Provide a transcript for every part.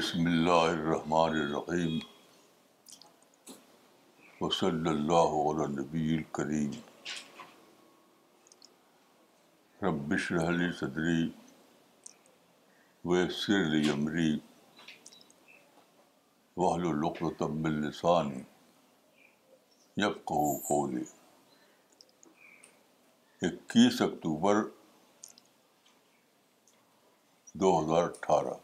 بسم اللہ الرحیم اللہ علیہ نبی الکریم ربش رحلی صدری ویسر لی امری وحل و تبل نسانی قولی اکیس اکتوبر دو ہزار اٹھارہ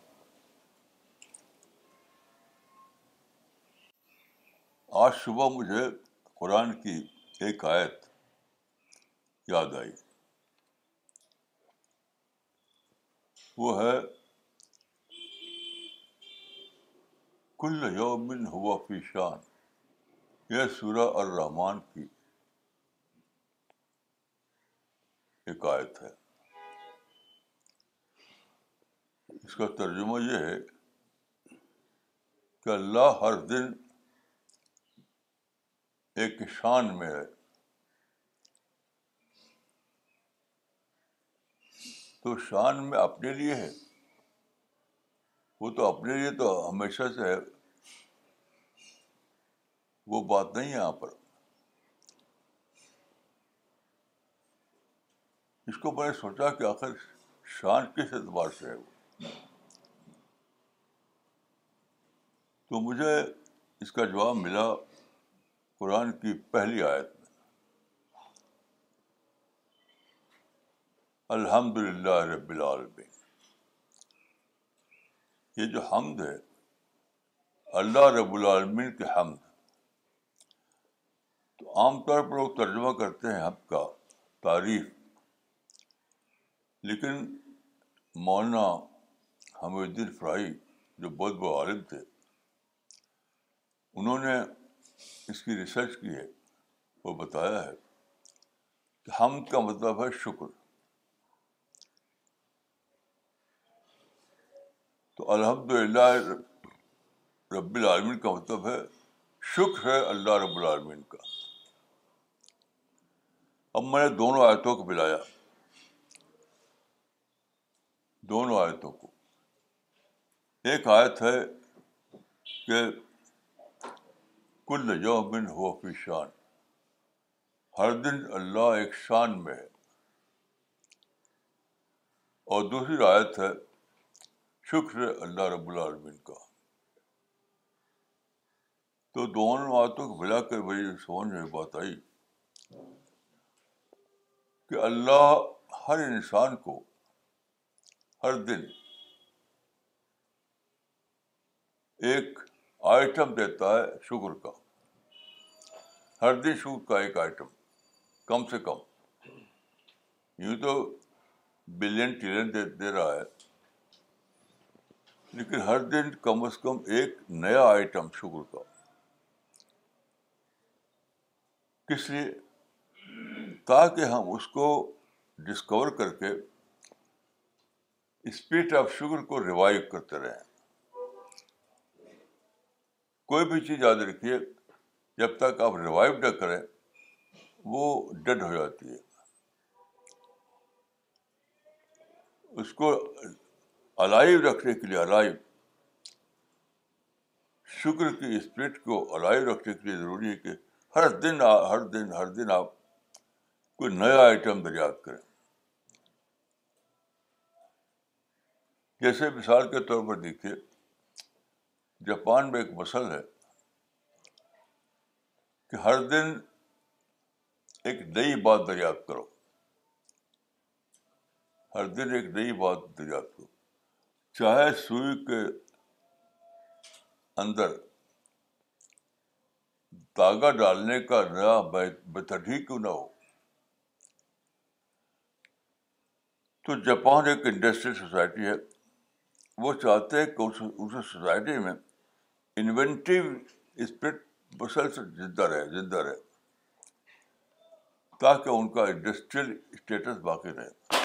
آج صبح مجھے قرآن کی ایک آیت یاد آئی وہ ہے کل یومن ہوا فیشان یہ سورہ الرحمان کی کی آیت ہے اس کا ترجمہ یہ ہے کہ اللہ ہر دن ایک شان میں ہے تو شان میں اپنے لیے ہے وہ تو اپنے لیے تو ہمیشہ سے ہے وہ بات نہیں ہے یہاں پر اس کو میں نے سوچا کہ آخر شان کس اعتبار سے ہے وہ تو مجھے اس کا جواب ملا قرآن کی پہلی آیت میں الحمد للہ رب العالمین یہ جو حمد ہے اللہ رب العالمین کے حمد تو عام طور پر لوگ ترجمہ کرتے ہیں حمد کا تاریخ لیکن مولانا حمید الدین فراہی جو بہت بڑے عالم تھے انہوں نے اس کی ریسرچ کی ہے اور بتایا ہے کہ ہم کا مطلب ہے شکر تو الحمد للہ رب العالمین کا مطلب ہے شکر ہے اللہ رب العالمین کا اب میں نے دونوں آیتوں کو بلایا دونوں آیتوں کو ایک آیت ہے کہ کل بن ہو فی شان ہر دن اللہ ایک شان میں ہے اور دوسری رایت ہے شکر اللہ رب العالمین کا تو دونوں آتوں کو بلا کر بھائی سمجھ میں بات آئی کہ اللہ ہر انسان کو ہر دن ایک آئٹم دیتا ہے شوگر کا ہر دن شوگر کا ایک آئٹم کم سے کم یوں تو بلین ٹریلین دے دے رہا ہے لیکن ہر دن کم از کم ایک نیا آئٹم شوگر کا کس لیے تاکہ ہم اس کو ڈسکور کر کے اسپیڈ آف شوگر کو ریوائو کرتے رہیں کوئی بھی چیز یاد رکھیے جب تک آپ ریوائو نہ کریں وہ ڈیڈ ہو جاتی ہے اس کو الائیو رکھنے کے لیے الائیو شکر کی اسپرٹ کو الائیو رکھنے کے لیے ضروری ہے کہ ہر دن ہر دن ہر دن آپ کوئی نیا آئٹم دریافت کریں جیسے مثال کے طور پر دیکھیے جاپان میں ایک مسل ہے کہ ہر دن ایک نئی بات دریافت کرو ہر دن ایک نئی بات دریافت کرو چاہے سوئی کے اندر داغا ڈالنے کا نیا بہتر ہی کیوں نہ ہو تو جاپان ایک انڈسٹریل سوسائٹی ہے وہ چاہتے ہیں کہ اس سوسائٹی میں انوینٹیو اسپرٹ مسلسل زندہ رہے زندہ رہے تاکہ ان کا انڈسٹریل اسٹیٹس باقی رہے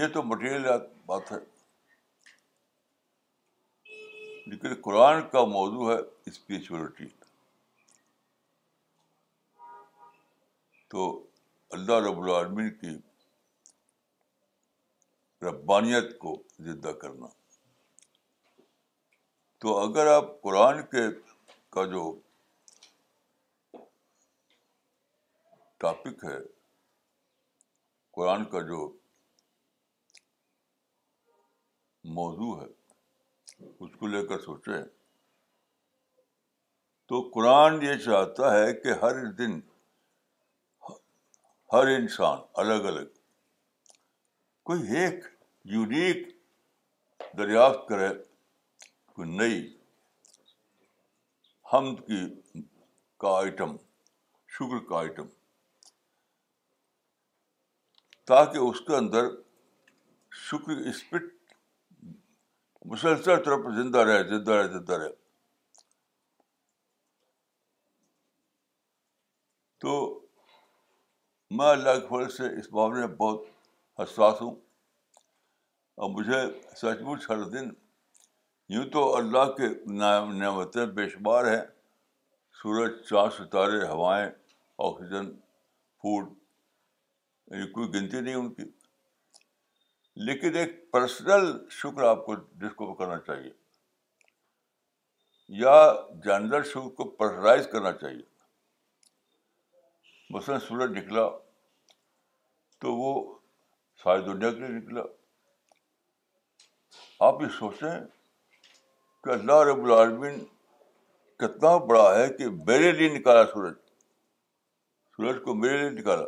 یہ تو مٹیریل بات ہے لیکن قرآن کا موضوع ہے اسپریچولیٹی تو اللہ رب العالمین کی ربانیت کو زندہ کرنا تو اگر آپ قرآن کے کا جو ٹاپک ہے قرآن کا جو موضوع ہے اس کو لے کر سوچیں تو قرآن یہ چاہتا ہے کہ ہر دن ہر انسان الگ الگ کوئی ایک یونیک دریافت کرے کوئی نئی ہم شکر کا آئٹم تاکہ اس کے اندر شکر اسپرٹ مسلسل طور پر زندہ رہے زندہ رہے تو میں اللہ کے فرض سے اس معاملے میں بہت حساس ہوں اور مجھے سچ مچ ہر دن یوں تو اللہ کے نعمتیں بے شمار ہیں سورج چار ستارے ہوائیں آکسیجن فوڈ یعنی کوئی گنتی نہیں ان کی لیکن ایک پرسنل شکر آپ کو ڈسکور کرنا چاہیے یا جاندار شکر کو پرسنلائز کرنا چاہیے مثلاً سورج نکلا تو وہ ساری دنیا کے لیے نکلا آپ یہ سوچیں کہ اللہ رب العالمین کتنا بڑا ہے کہ میرے لیے نکالا سورج سورج کو میرے لیے نکالا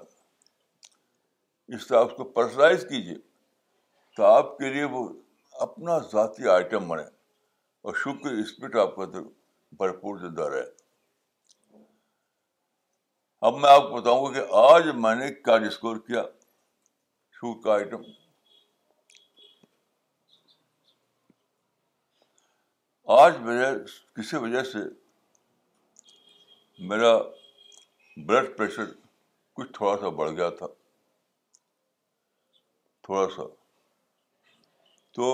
اس طرح اس کو پرسنائز کیجیے تو آپ کے لیے وہ اپنا ذاتی آئٹم بنے اور شکر اسپرٹ آپ کا تو بھرپور زندہ رہے اب میں آپ کو بتاؤں گا کہ آج میں نے کیا ڈسکور کیا شکر کا آئٹم آج میرے کسی وجہ سے میرا بلڈ پریشر کچھ تھوڑا سا بڑھ گیا تھا تھوڑا سا تو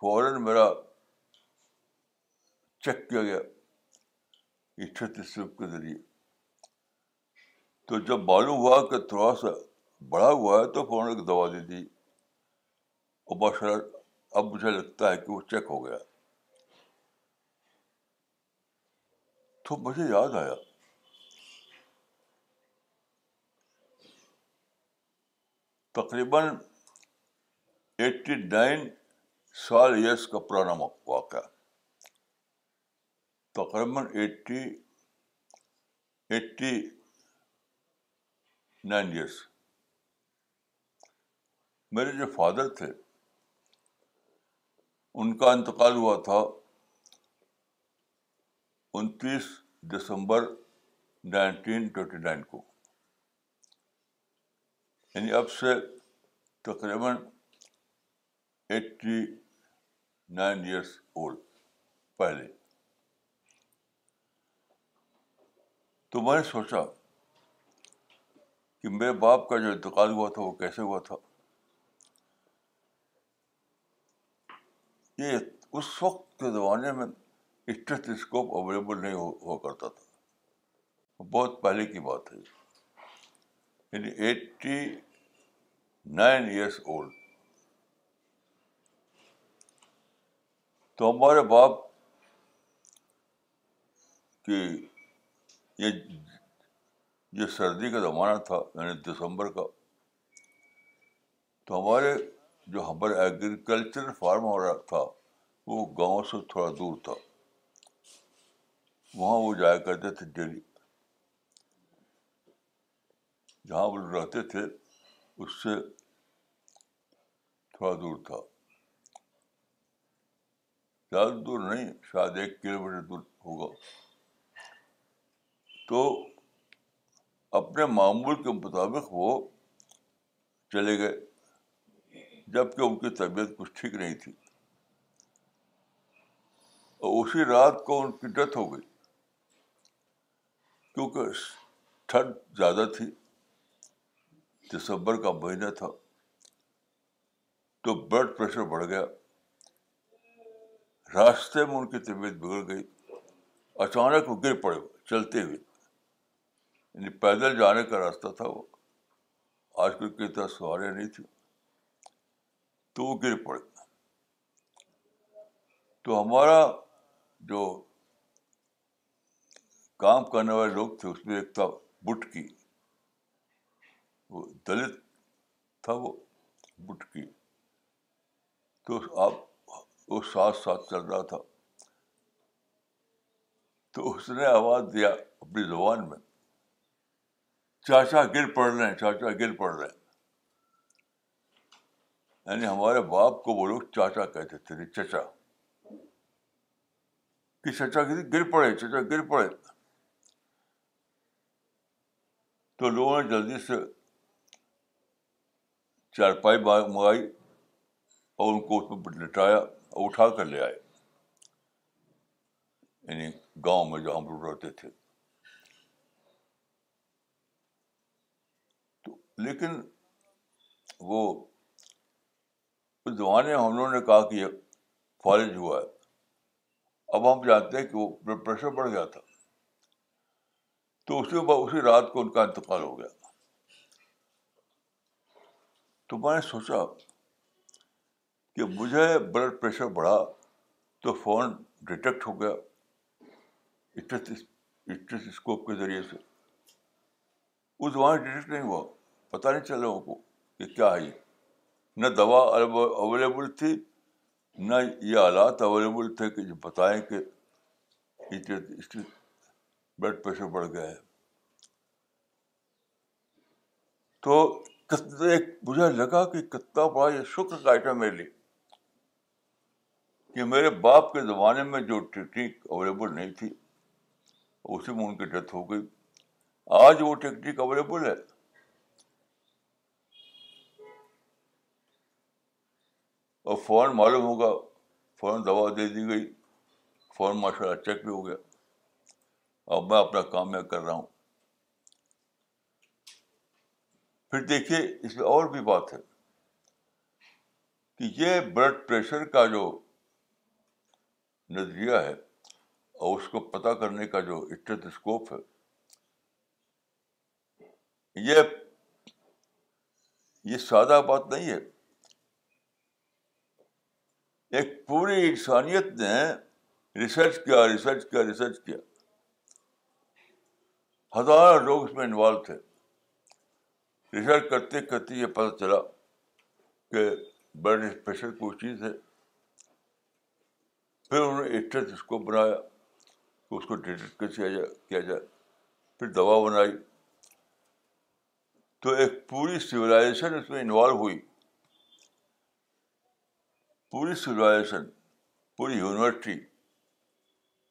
فوراً میرا چیک کیا گیا اسٹیٹسٹک کے ذریعے تو جب معلوم ہوا کہ تھوڑا سا بڑھا ہوا ہے تو فوراً ایک دوا دے دی اور ماشاء اللہ اب مجھے لگتا ہے کہ وہ چیک ہو گیا تو مجھے یاد آیا تقریباً ایٹی نائن سال یس کا پرانا واقعہ تقریباً ایٹی ایٹی نائن ایئرس میرے جو فادر تھے ان کا انتقال ہوا تھا انتیس دسمبر نائنٹین ٹوئنٹی نائن کو یعنی اب سے تقریباً ایٹی نائن ایئرس اولڈ پہلے تو میں نے سوچا کہ میرے باپ کا جو انتقال ہوا تھا وہ کیسے ہوا تھا یہ اس وقت کے زمانے میں اسٹیٹ اسکوپ اویلیبل نہیں ہوا کرتا تھا بہت پہلے کی بات ہے یعنی ایٹی نائن ایئرس اولڈ تو ہمارے باپ کی یہ جو سردی کا زمانہ تھا یعنی دسمبر کا تو ہمارے جو ہمارا ایگریکلچر فارم ہو رہا تھا وہ گاؤں سے تھوڑا دور تھا وہاں وہ جایا کرتے تھے ڈیلی جہاں وہ رہتے تھے اس سے تھوڑا دور تھا زیادہ دور نہیں شاید ایک کلو میٹر دور ہوگا تو اپنے معمول کے مطابق وہ چلے گئے جبکہ ان کی طبیعت کچھ ٹھیک نہیں تھی اور اسی رات کو ان کی ڈیتھ ہو گئی کیونکہ ٹھنڈ زیادہ تھی دسمبر کا مہینہ تھا تو بلڈ پریشر بڑھ گیا راستے میں ان کی طبیعت بگڑ گئی اچانک وہ گر پڑے چلتے ہوئے یعنی پیدل جانے کا راستہ تھا وہ آج کل کی طرح سواریاں نہیں تھیں تو وہ گر پڑے تو ہمارا جو کام کرنے والے لوگ تھے اس میں ایک تھا بٹ کی وہ دلت تھا وہ بٹ کی تو آپ وہ ساتھ ساتھ چل رہا تھا تو اس نے آواز دیا اپنی زبان میں چاچا گر پڑ رہے ہیں چاچا گر پڑ رہے ہیں یعنی ہمارے باپ کو وہ لوگ چاچا کہتے تھے چچا کہ چچا گر پڑے چچا گر پڑے تو لوگوں نے جلدی سے چارپائی منگائی اور ان کو اس پہ لٹایا اور اٹھا کر لے آئے یعنی گاؤں میں جو ہم لوگ رہتے تھے تو لیکن وہ اس زمانے میں ہم لوگوں نے کہا کہ یہ فالج ہوا ہے اب ہم جانتے ہیں کہ وہ بلڈ پریشر بڑھ گیا تھا تو اسی اسی رات کو ان کا انتقال ہو گیا تو میں نے سوچا کہ مجھے بلڈ پریشر بڑھا تو فون ڈیٹیکٹ ہو گیا اسکوپ کے ذریعے سے اس زمانے ڈیٹیکٹ نہیں ہوا پتا نہیں چل لو کو کہ کیا ہے یہ نہ دوا اویلیبل تھی نہ یہ آلات اویلیبل تھے کہ جو بتائیں کہ بلڈ پریشر بڑھ گیا ہے تو ایک مجھے لگا کہ کتنا بڑا یہ شکر کا آئٹم میرے لیے کہ میرے باپ کے زمانے میں جو ٹیکنیک اویلیبل نہیں تھی اسی میں ان کی ڈیتھ ہو گئی آج وہ ٹیکنیک اویلیبل ہے اور فوراً معلوم ہوگا فوراً دوا دے دی گئی فوراً ماشاء اللہ چیک بھی ہو گیا اب میں اپنا کام میں کر رہا ہوں پھر دیکھیے اس میں اور بھی بات ہے کہ یہ بلڈ پریشر کا جو نظریہ ہے اور اس کو پتہ کرنے کا جو اسٹ اسکوپ ہے یہ سادہ بات نہیں ہے ایک پوری انسانیت نے ریسرچ کیا ریسرچ کیا ریسرچ کیا ہزاروں لوگ اس میں انوالو تھے ریسرچ کرتے کرتے یہ پتہ چلا کہ بلڈ پریشر کوئی چیز ہے پھر انہوں نے اسٹریس اس کو بنایا اس کو کیا جائے پھر دوا بنائی تو ایک پوری سویلائزیشن اس میں انوالو ہوئی پوری سولائزیشن پوری یونیورسٹی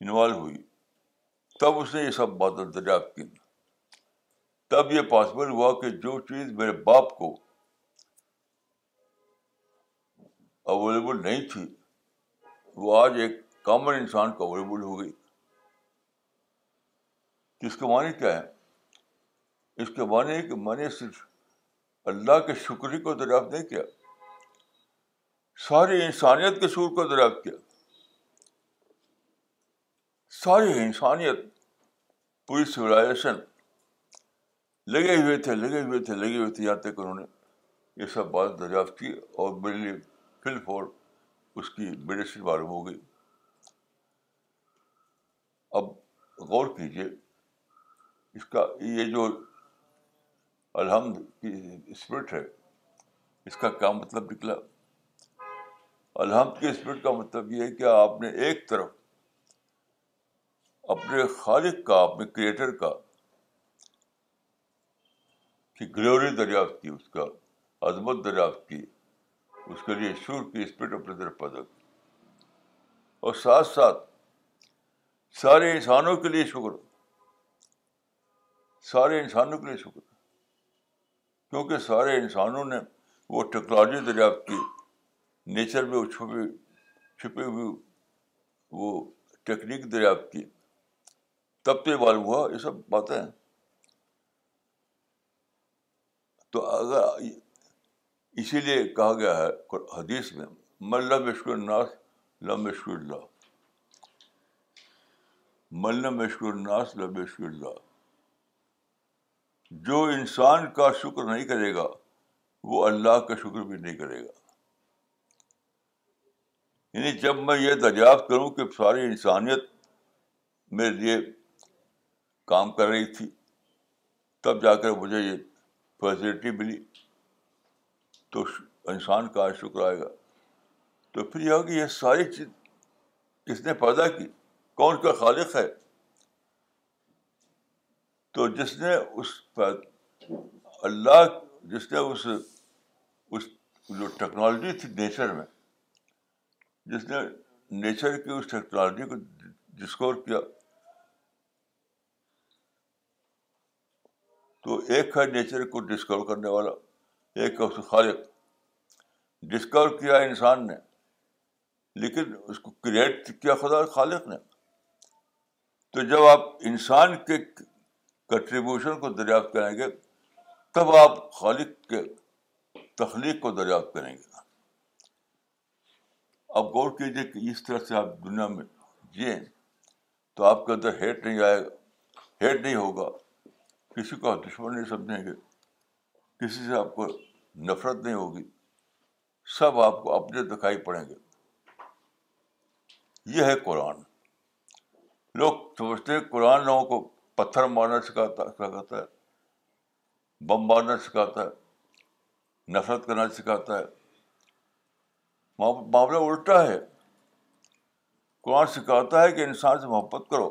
انوالو ہوئی تب اس نے یہ سب بات دریافت کی تب یہ پاسبل ہوا کہ جو چیز میرے باپ کو اویلیبل نہیں تھی وہ آج ایک کامن انسان کو اویلیبل ہو گئی اس کے معنی کیا ہے اس کے معنی کہ میں نے صرف اللہ کے شکریہ کو دریافت نہیں کیا ساری انسانیت کے سور کو دریافت کیا ساری انسانیت پوری سولاشن لگے ہوئے تھے لگے ہوئے تھے لگے ہوئے تھے یہاں تک انہوں نے یہ سب بات دریافت کی اور میرے لیے فل فور اس کی میڈیسن معلوم ہو گئی اب غور کیجیے اس کا یہ جو الحمد کی اسپرٹ ہے اس کا کیا مطلب نکلا الحمد کے اسپرٹ کا مطلب یہ ہے کہ آپ نے ایک طرف اپنے خالق کا اپنے کریٹر کا کی گلوری دریافت کی اس کا عظمت دریافت کی اس کے لیے شور کی اسپرٹ اپنے طرف پیدا کی اور ساتھ ساتھ سارے انسانوں کے لیے شکر سارے انسانوں کے لیے شکر کیونکہ سارے انسانوں نے وہ ٹیکنالوجی دریافت کی نیچر میں وہ چھپی چھپی ہوئی وہ ٹیکنیک دریافت کی تب تو یہ معلوم ہوا یہ سب باتیں ہیں تو اگر اسی لیے کہا گیا ہے حدیث میں لم اللہ لم ملبورناس اللہ جو انسان کا شکر نہیں کرے گا وہ اللہ کا شکر بھی نہیں کرے گا یعنی جب میں یہ دریافت کروں کہ ساری انسانیت میرے لیے کام کر رہی تھی تب جا کر مجھے یہ فیسلٹی ملی تو انسان کا شکر آئے گا تو پھر یہ ہوگی یہ ساری چیز کس نے پیدا کی کون کا خالق ہے تو جس نے اس اللہ جس نے اس اس جو ٹیکنالوجی تھی نیچر میں جس نے نیچر کی اس ٹیکنالوجی کو ڈسکور کیا تو ایک ہے نیچر کو ڈسکور کرنے والا ایک ہے اس خالق ڈسکور کیا انسان نے لیکن اس کو کریٹ کیا خدا خالق نے تو جب آپ انسان کے کنٹریبیوشن کو دریافت کریں گے تب آپ خالق کے تخلیق کو دریافت کریں گے اب غور کیجیے کہ اس طرح سے آپ دنیا میں جیے تو آپ کے اندر ہیٹ نہیں آئے گا ہیٹ نہیں ہوگا کسی کو آپ دشمن نہیں سمجھیں گے کسی سے آپ کو نفرت نہیں ہوگی سب آپ کو اپنے دکھائی پڑیں گے یہ ہے قرآن لوگ سمجھتے ہیں قرآن لوگوں کو پتھر مارنا سکھاتا سکھاتا ہے بم مارنا سکھاتا ہے نفرت کرنا سکھاتا ہے معاملہ الٹا ہے قرآن سکھاتا ہے کہ انسان سے محبت کرو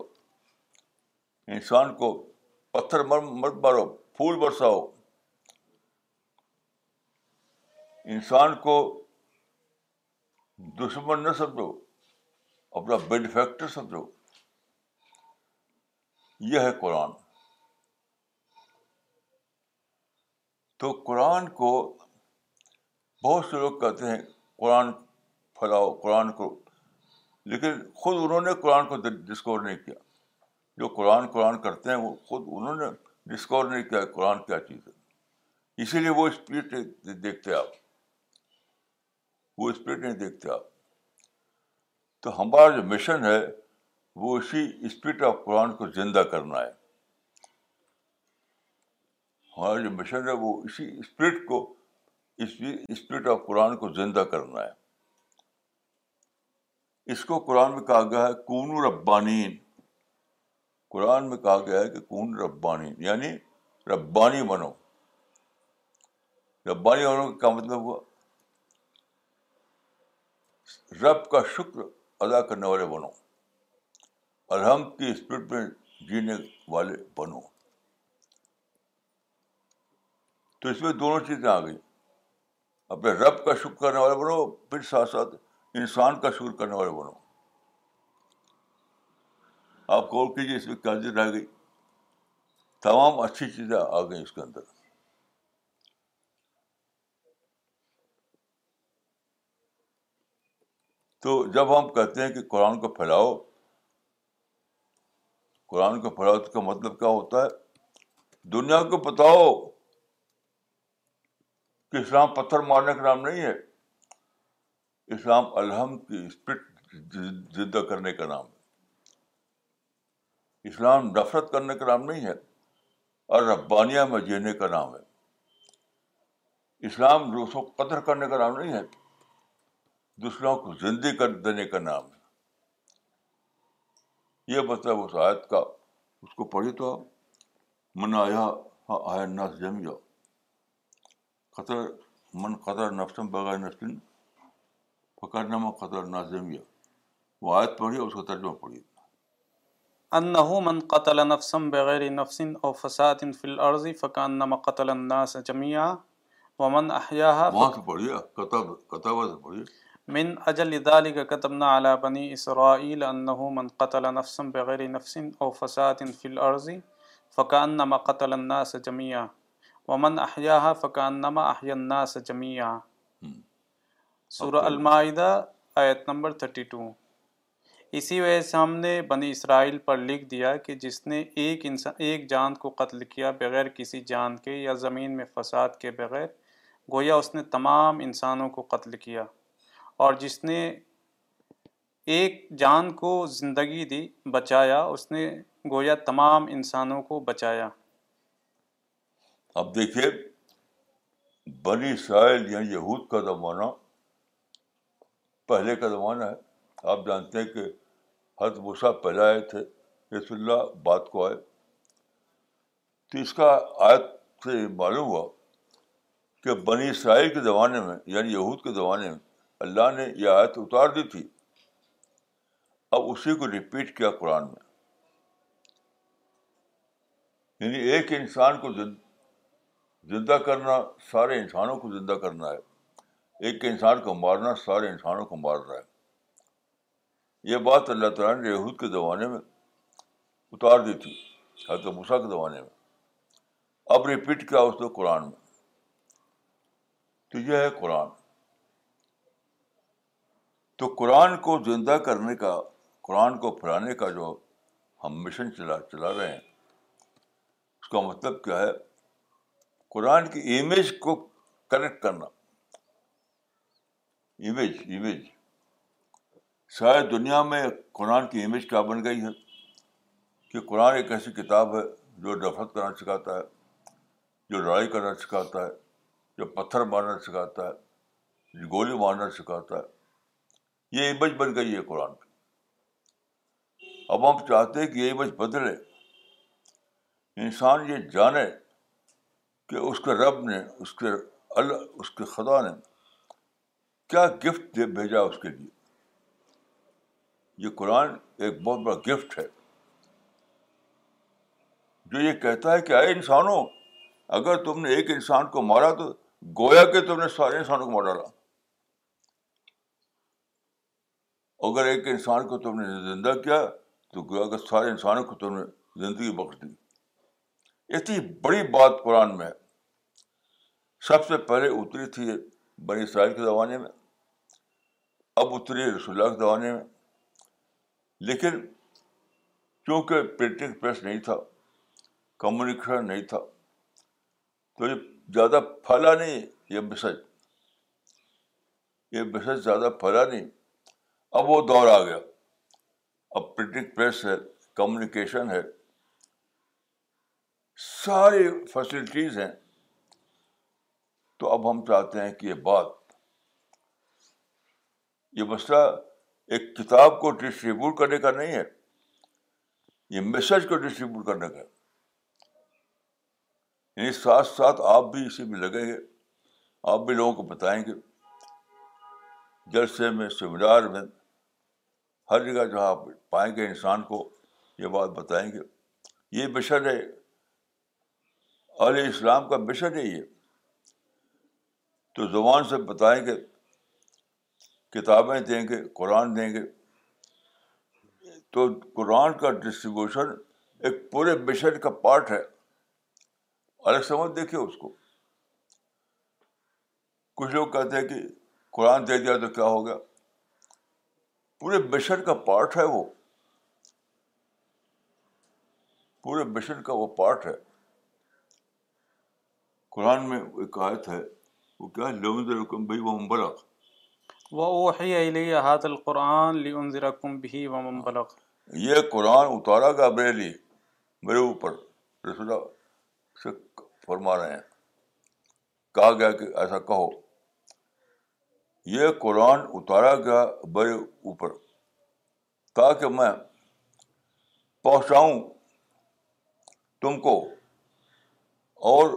انسان کو پتھر مر مت مارو پھول برساؤ انسان کو دشمن نہ سمجھو اپنا بینیفیکٹر سمجھو یہ ہے قرآن تو قرآن کو بہت سے لوگ کہتے ہیں قرآن پھیلاؤ قرآن کو لیکن خود انہوں نے قرآن کو ڈسکور نہیں کیا جو قرآن قرآن کرتے ہیں وہ خود انہوں نے ڈسکور نہیں کیا قرآن کیا چیز ہے اسی لیے وہ اسپرٹ دیکھتے آپ وہ اسپرٹ نہیں دیکھتے آپ تو ہمارا جو مشن ہے وہ اسی اسپرٹ آف قرآن کو زندہ کرنا ہے ہمارا جو مشن ہے وہ اسی اسپرٹ کو اسپرٹ آف قرآن کو زندہ کرنا ہے اس کو قرآن میں کہا گیا ہے کون ربانین قرآن میں کہا گیا ہے کہ کون ربانین یعنی ربانی ربانی بنو بنو کا مطلب ہوا رب کا شکر ادا کرنے والے بنو الحمد کی اسپرٹ میں جینے والے بنو تو اس میں دونوں چیزیں آ گئیں اپنے رب کا شکر کرنے والے بنو پھر ساتھ ساتھ انسان کا شکر کرنے والے بنو آپ کال کیجیے اس میں کیا دیر رہ گئی تمام اچھی چیزیں آ گئی اس کے اندر تو جب ہم کہتے ہیں کہ قرآن کو پھیلاؤ قرآن کو پھیلاؤ اس کا مطلب کیا ہوتا ہے دنیا کو بتاؤ کہ اسلام پتھر مارنے کا نام نہیں ہے اسلام الحمد کی اسپرٹ زندہ کرنے کا نام ہے اسلام نفرت کرنے کا نام نہیں ہے اور ربانیہ میں جینے کا نام ہے اسلام دوسروں کو قدر کرنے کا نام نہیں ہے دوسروں کو زندگی کر دینے کا نام ہے یہ مطلب اس آیت کا اس کو پڑھی تو منایا جم جاؤ قطر من قطر نفسم بغیر نفسن فقر نما قطر نازم یا وہ آیت پڑھی اور اس کا ترجمہ پڑھی انہ من قتل نفسم بغیر نفسن او فساد فی فل عرضی فقان نما قتل الناس جميعا ومن احیاها وہاں سے پڑھی کتب کتب سے پڑھی من اجل ذلك كتبنا على بني اسرائيل انه من قتل نفسا بغير نفس او فساد في الارض فكانما قتل الناس جميعا ومن احیا الناس جميعا سورہ المائدہ آیت نمبر تھرٹی ٹو اسی وجہ سے ہم نے بنی اسرائیل پر لکھ دیا کہ جس نے ایک انسان ایک جان کو قتل کیا بغیر کسی جان کے یا زمین میں فساد کے بغیر گویا اس نے تمام انسانوں کو قتل کیا اور جس نے ایک جان کو زندگی دی بچایا اس نے گویا تمام انسانوں کو بچایا اب دیکھیے بنی اسرائیل یعنی یہود کا زمانہ پہلے کا زمانہ ہے آپ جانتے ہیں کہ حتبشا پہلے آئے تھے رس اللہ بات کو آئے تو اس کا آیت سے معلوم ہوا کہ بنی اسرائیل کے زمانے میں یعنی یہود کے زمانے میں اللہ نے یہ آیت اتار دی تھی اب اسی کو رپیٹ کیا قرآن میں یعنی ایک انسان کو زندہ کرنا سارے انسانوں کو زندہ کرنا ہے ایک انسان کو مارنا سارے انسانوں کو مارنا ہے یہ بات اللہ تعالیٰ نے یہود کے زمانے میں اتار دی تھی حضرت مسا کے زمانے میں اب ریپیٹ کیا اس نے قرآن میں تو یہ ہے قرآن تو قرآن کو زندہ کرنے کا قرآن کو پھیلانے کا جو ہم مشن چلا چلا رہے ہیں اس کا مطلب کیا ہے قرآن کی امیج کو کنیکٹ کرنا امیج امیج شاید دنیا میں قرآن کی امیج کیا بن گئی ہے کہ قرآن ایک ایسی کتاب ہے جو نفرت کرنا سکھاتا ہے جو لڑائی کرنا سکھاتا ہے جو پتھر مارنا سکھاتا ہے جو گولی مارنا سکھاتا ہے یہ امیج بن گئی ہے قرآن کی اب ہم چاہتے ہیں کہ یہ امیج بدلے انسان یہ جانے کہ اس کے رب نے اس کے اللہ اس کے خدا نے کیا گفٹ دے بھیجا اس کے لیے یہ قرآن ایک بہت بڑا گفٹ ہے جو یہ کہتا ہے کہ آئے انسانوں اگر تم نے ایک انسان کو مارا تو گویا کہ تم نے سارے انسانوں کو مار ڈالا اگر ایک انسان کو تم نے زندہ کیا تو گویا کہ سارے انسانوں کو تم نے زندگی بخش دی اتنی بڑی بات قرآن میں سب سے پہلے اتری تھی بڑی اسرائیل کے زمانے میں اب اتری رسول رسول کے زمانے میں لیکن چونکہ پرنٹنگ پریس نہیں تھا کمیونیکیشن نہیں تھا تو یہ زیادہ پھلا نہیں یہ میسج یہ میسج زیادہ پھلا نہیں اب وہ دور آ گیا اب پرنٹنگ پریس ہے کمیونیکیشن ہے ساری فیسلٹیز ہیں تو اب ہم چاہتے ہیں کہ یہ بات یہ مسئلہ ایک کتاب کو ڈسٹریبیوٹ کرنے کا نہیں ہے یہ میسج کو ڈسٹریبیوٹ کرنے کا یعنی ساتھ ساتھ آپ بھی اسی میں لگیں گے آپ بھی لوگوں کو بتائیں گے جلسے میں سیمینار میں ہر جگہ جہاں آپ پائیں گے انسان کو یہ بات بتائیں گے یہ مشن ہے اسلام کا مشن ہے یہ تو زبان سے بتائیں گے کتابیں دیں گے قرآن دیں گے تو قرآن کا ڈسٹریبیوشن ایک پورے مشن کا پارٹ ہے الگ سمجھ دیکھیے اس کو کچھ لوگ کہتے ہیں کہ قرآن دے دیا تو کیا ہو گیا پورے مشن کا پارٹ ہے وہ پورے مشن کا وہ پارٹ ہے قرآن میں ایک آیت ہے وہ وہ وہ کیا بھائی القرآن بھی یہ قرآن اتارا میرے میرے لیے اوپر رسول سے فرما رہے ہیں کہا گیا کہ ایسا کہو یہ قرآن اتارا گیا برے اوپر تاکہ میں پہنچاؤں تم کو اور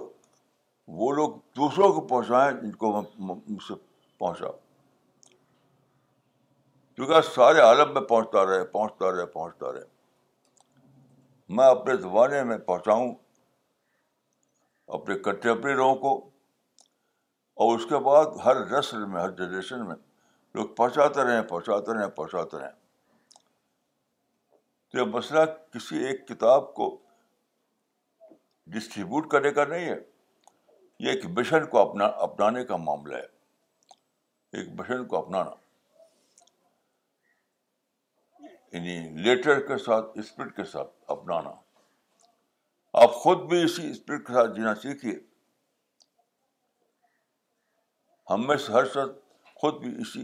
وہ لوگ دوسروں کو پہنچائیں جن کو مجھ سے پہنچا کیونکہ سارے عالم میں پہنچتا رہے پہنچتا رہے پہنچتا رہے میں اپنے زمانے میں پہنچاؤں اپنے کنٹمپری لوگوں کو اور اس کے بعد ہر نسل میں ہر جنریشن میں لوگ پہنچاتے رہے پہنچاتے رہیں پہنچاتے رہیں یہ مسئلہ کسی ایک کتاب کو ڈسٹریبیوٹ کرنے کا نہیں ہے یہ ایک بشن کو اپنا اپنانے کا معاملہ ہے ایک بشن کو اپنانا یعنی لیٹر کے ساتھ اسپرٹ کے ساتھ اپنانا آپ خود بھی اسی اسپرٹ کے ساتھ جینا سیکھیے ہم میں سے ہر شخص خود بھی اسی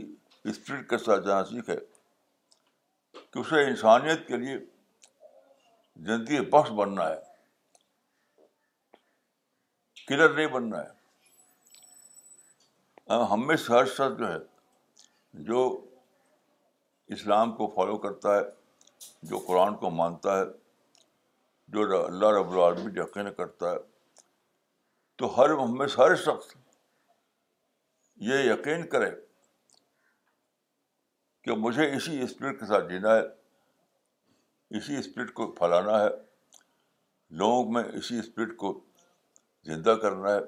اسپرٹ کے ساتھ جانا سیکھے کہ اسے انسانیت کے لیے زندگی بخش بننا ہے کلر نہیں بننا ہے ہم میں سے ہر شخص جو ہے جو اسلام کو فالو کرتا ہے جو قرآن کو مانتا ہے جو اللہ رب العالمین یقین کرتا ہے تو ہر ہمیں ہر شخص یہ یقین کرے کہ مجھے اسی اسپرٹ کے ساتھ جینا ہے اسی اسپرٹ کو پھیلانا ہے لوگوں میں اسی اسپرٹ کو زندہ کرنا ہے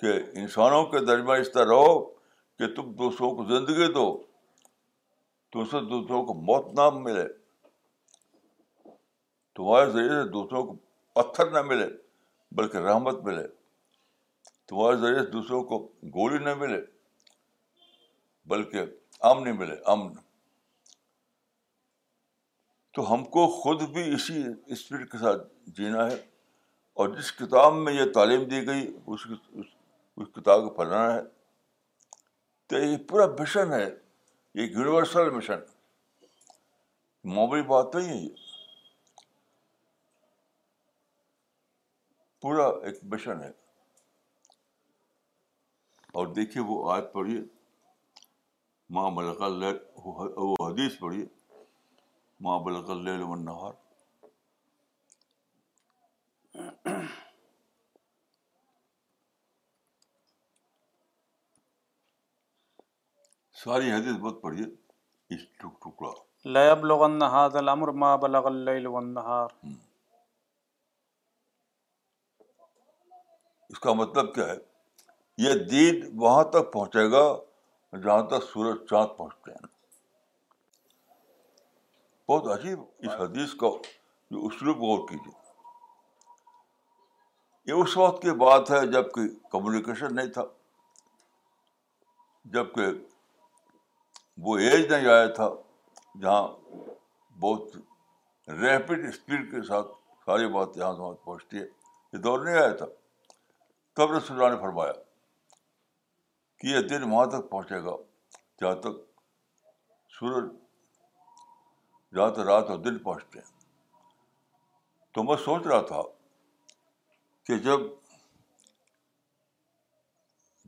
کہ انسانوں کے درمیان اس طرح رہو کہ تم دوسروں کو زندگی دو دوسرے دوسروں کو موت نہ ملے تمہارے ذریعے سے دوسروں کو پتھر نہ ملے بلکہ رحمت ملے تمہارے ذریعے سے دوسروں کو گولی نہ ملے بلکہ امن نہیں ملے امن تو ہم کو خود بھی اسی اسپرٹ کے ساتھ جینا ہے اور جس کتاب میں یہ تعلیم دی گئی اس اس کتاب کو پڑھنا ہے تو یہ پورا مشن ہے یہ یونیورسل مشن معمولی بات تو یہ پورا ایک مشن ہے اور دیکھیے وہ آج پڑھیے ماں وہ حدیث پڑھیے ماں بلک اللہ ساری حدیث بہت پڑھیے اس ٹک ٹکڑا لیب لغن نہاد الامر ما بلغ اللیل والنہار اس کا مطلب کیا ہے یہ دین وہاں تک پہنچے گا جہاں تک سورج چاند پہنچتے ہیں بہت عجیب اس حدیث کا جو اسلوب غور کیجیے یہ اس وقت کی بات ہے جب کہ کمیونیکیشن نہیں تھا جب کہ وہ ایج نہیں آیا تھا جہاں بہت ریپڈ اسپیڈ کے ساتھ ساری بات یہاں پہنچتی ہے یہ دور نہیں آیا تھا تب رسول اللہ نے فرمایا کہ یہ دن وہاں تک پہنچے گا جہاں تک سورج جہاں تک رات اور دن پہنچتے ہیں تو میں سوچ رہا تھا کہ جب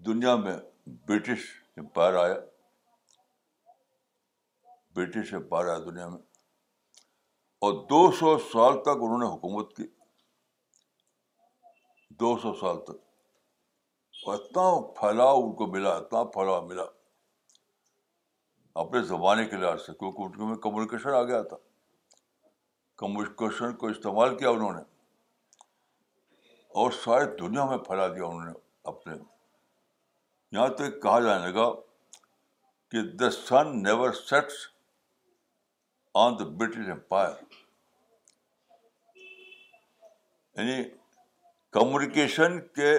دنیا میں برٹش امپائر آیا برٹش ہے دنیا میں اور دو سو سال تک انہوں نے حکومت کی دو سو سال تک اور اتنا پھیلاؤ ان کو ملا اتنا پھیلاؤ ملا اپنے زمانے کے لحاظ سے کیونکہ ان کے میں کمیونیکیشن آ گیا تھا کمیونیکیشن کو استعمال کیا انہوں نے اور ساری دنیا میں پھیلا دیا انہوں نے اپنے یہاں تک کہا جانے لگا کہ the sun never sets on the British Empire یعنی کمیونیکیشن کے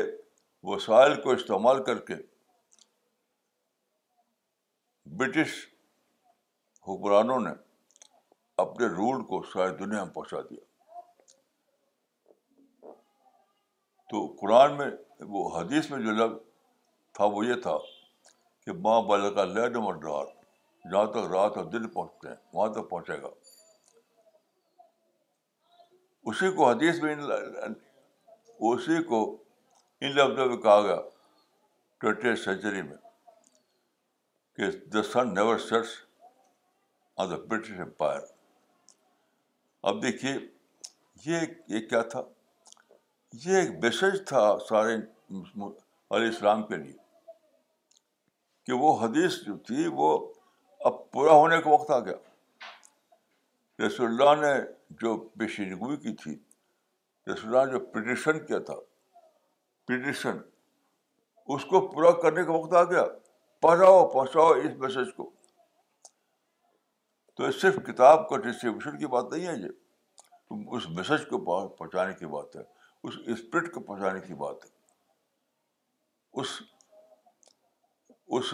وسائل کو استعمال کر کے برٹش حکمرانوں نے اپنے رول کو ساری دنیا میں پہنچا دیا تو قرآن میں وہ حدیث میں جو لفظ تھا وہ یہ تھا کہ ماں بالکا لہڈر جہاں تک رات اور دن پہنچتے ہیں وہاں تک پہنچے گا اسی کو حدیث میں اسی کو ان لفظوں میں کہا گیا ٹوینٹی سینچری میں کہ the sun never sets on the British empire اب دیکھیے یہ یہ کیا تھا یہ ایک میسج تھا سارے علیہ السلام کے لیے کہ وہ حدیث جو تھی وہ اب پورا ہونے کا وقت آ گیا رسول اللہ نے جو پیشینگوئی کی تھی رسول اللہ نے جو پٹیشن پٹیشن کیا تھا اس کو پورا کرنے کا وقت آ گیا پہنچاؤ پہنچاؤ اس میسج کو تو صرف کتاب کا ڈسٹریبیوشن کی بات نہیں ہے یہ اس میسج کو پہنچانے کی بات ہے اس اسپرٹ کو پہنچانے کی بات ہے اس اس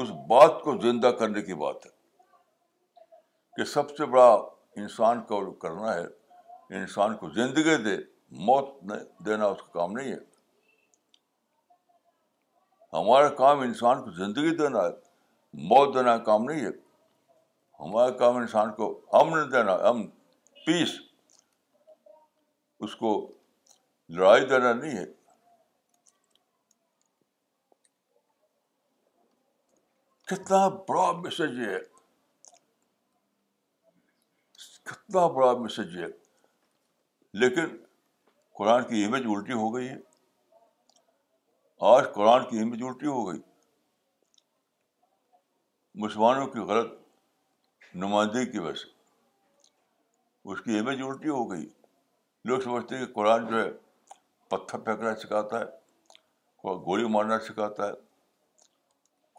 اس بات کو زندہ کرنے کی بات ہے کہ سب سے بڑا انسان کو کرنا ہے انسان کو زندگی دے موت دینا اس کا کام نہیں ہے ہمارا کام انسان کو زندگی دینا ہے موت دینا کام نہیں ہے ہمارا کام انسان کو امن دینا امن پیس اس کو لڑائی دینا نہیں ہے کتنا بڑا میسج ہے کتنا بڑا میسج ہے لیکن قرآن کی امیج الٹی ہو گئی ہے آج قرآن کی امیج الٹی ہو گئی مسلمانوں کی غلط نمائندگی کی وجہ سے اس کی امیج الٹی ہو گئی لوگ سمجھتے ہیں کہ قرآن جو ہے پتھر پھینکنا سکھاتا ہے گولی مارنا سکھاتا ہے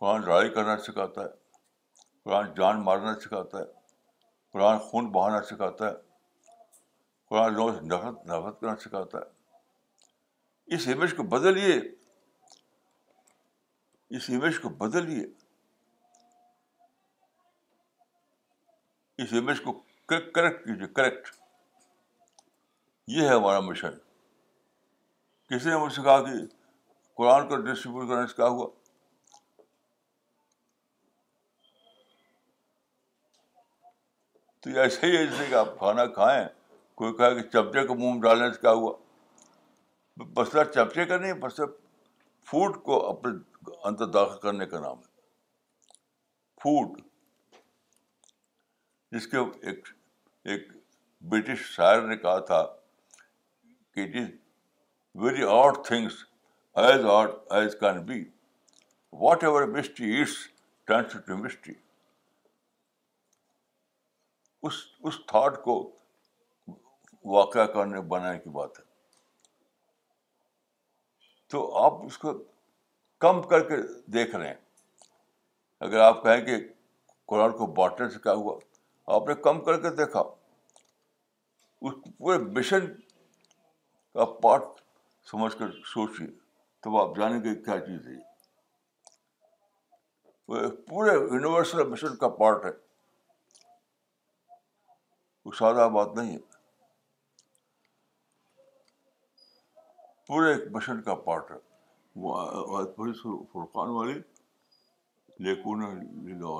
قرآن لڑائی کرنا سکھاتا ہے قرآن جان مارنا سکھاتا ہے قرآن خون بہانا سکھاتا ہے قرآن لوگوں سے نفرت نفرت کرنا سکھاتا ہے اس امیج کو بدلیے اس امیج کو بدلیے اس امیج کو کریکٹ کیجیے کریکٹ یہ ہے ہمارا مشن کسی نے مجھ سے کہا کہ قرآن کا ڈسٹریبیوٹ کرنے سے کیا ہوا تو ایسے ہی ایسے کہ آپ کھانا کھائیں کوئی کہا کہ چمچے کو منہ میں ڈالنے سے کیا ہوا بسلا چمچے کا نہیں بس فوڈ کو اپنے اندر داخل کرنے کا نام ہے فوڈ جس کے ایک ایک برٹش شاعر نے کہا تھا کہ it is very odd things as odd as can be whatever mystery it's transit to mystery اس اس تھاٹ کو واقعہ کرنے بنانے کی بات ہے تو آپ اس کو کم کر کے دیکھ رہے ہیں اگر آپ کہیں کہ قرآن کو بانٹنے سے کیا ہوا آپ نے کم کر کے دیکھا اس پورے مشن کا پارٹ سمجھ کر سوچیے تو آپ جانیں گے کیا چیز ہے پورے یونیورسل مشن کا پارٹ ہے کوئی سادہ بات نہیں ہے پورے ایک بشن کا پارٹ ہے فرقان والی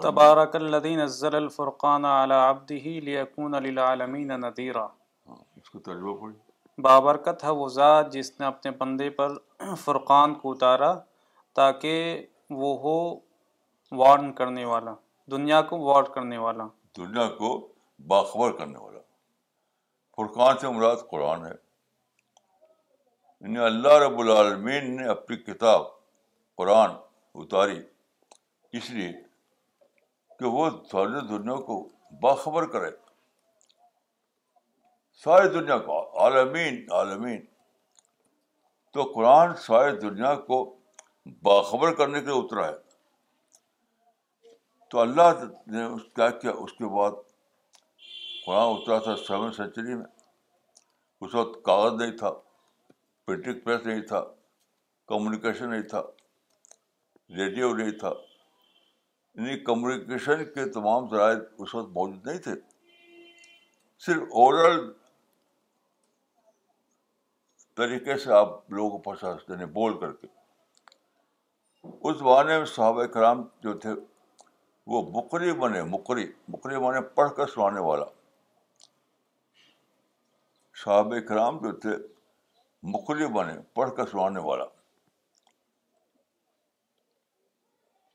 تبارک اللہ نزل الفرقان على عبده لیکون للعالمین ندیرہ ہاں، اس کو ترجمہ پڑی بابرکت ہے وہ ذات جس نے اپنے بندے پر فرقان کو اتارا تاکہ وہ ہو وارن کرنے والا دنیا کو وارن کرنے والا دنیا کو باخبر کرنے والا فرقان سے مراد قرآن ہے یعنی اللہ رب العالمین نے اپنی کتاب قرآن اتاری اس لیے کہ وہ ساری دنیا کو باخبر کرے ساری دنیا کو عالمین عالمین تو قرآن ساری دنیا کو باخبر کرنے کے لیے اترا ہے تو اللہ نے اس کیا کیا اس کے بعد قرآن ہاں، اترا تھا سیون سینچری میں اس وقت کاغذ نہیں تھا پرنٹنگ پریس نہیں تھا کمیونیکیشن نہیں تھا ریڈیو نہیں تھا یعنی کمیونیکیشن کے تمام ذرائع اس وقت موجود نہیں تھے صرف اوور آل طریقے سے آپ لوگوں کو پہنچا سکتے ہیں بول کر کے اس زمانے میں صحابہ کرام جو تھے وہ مقری بنے مقری مقری بنے پڑھ کر سنانے والا صحاب کرام جو تھے مقرر بنے پڑھ کر سنانے والا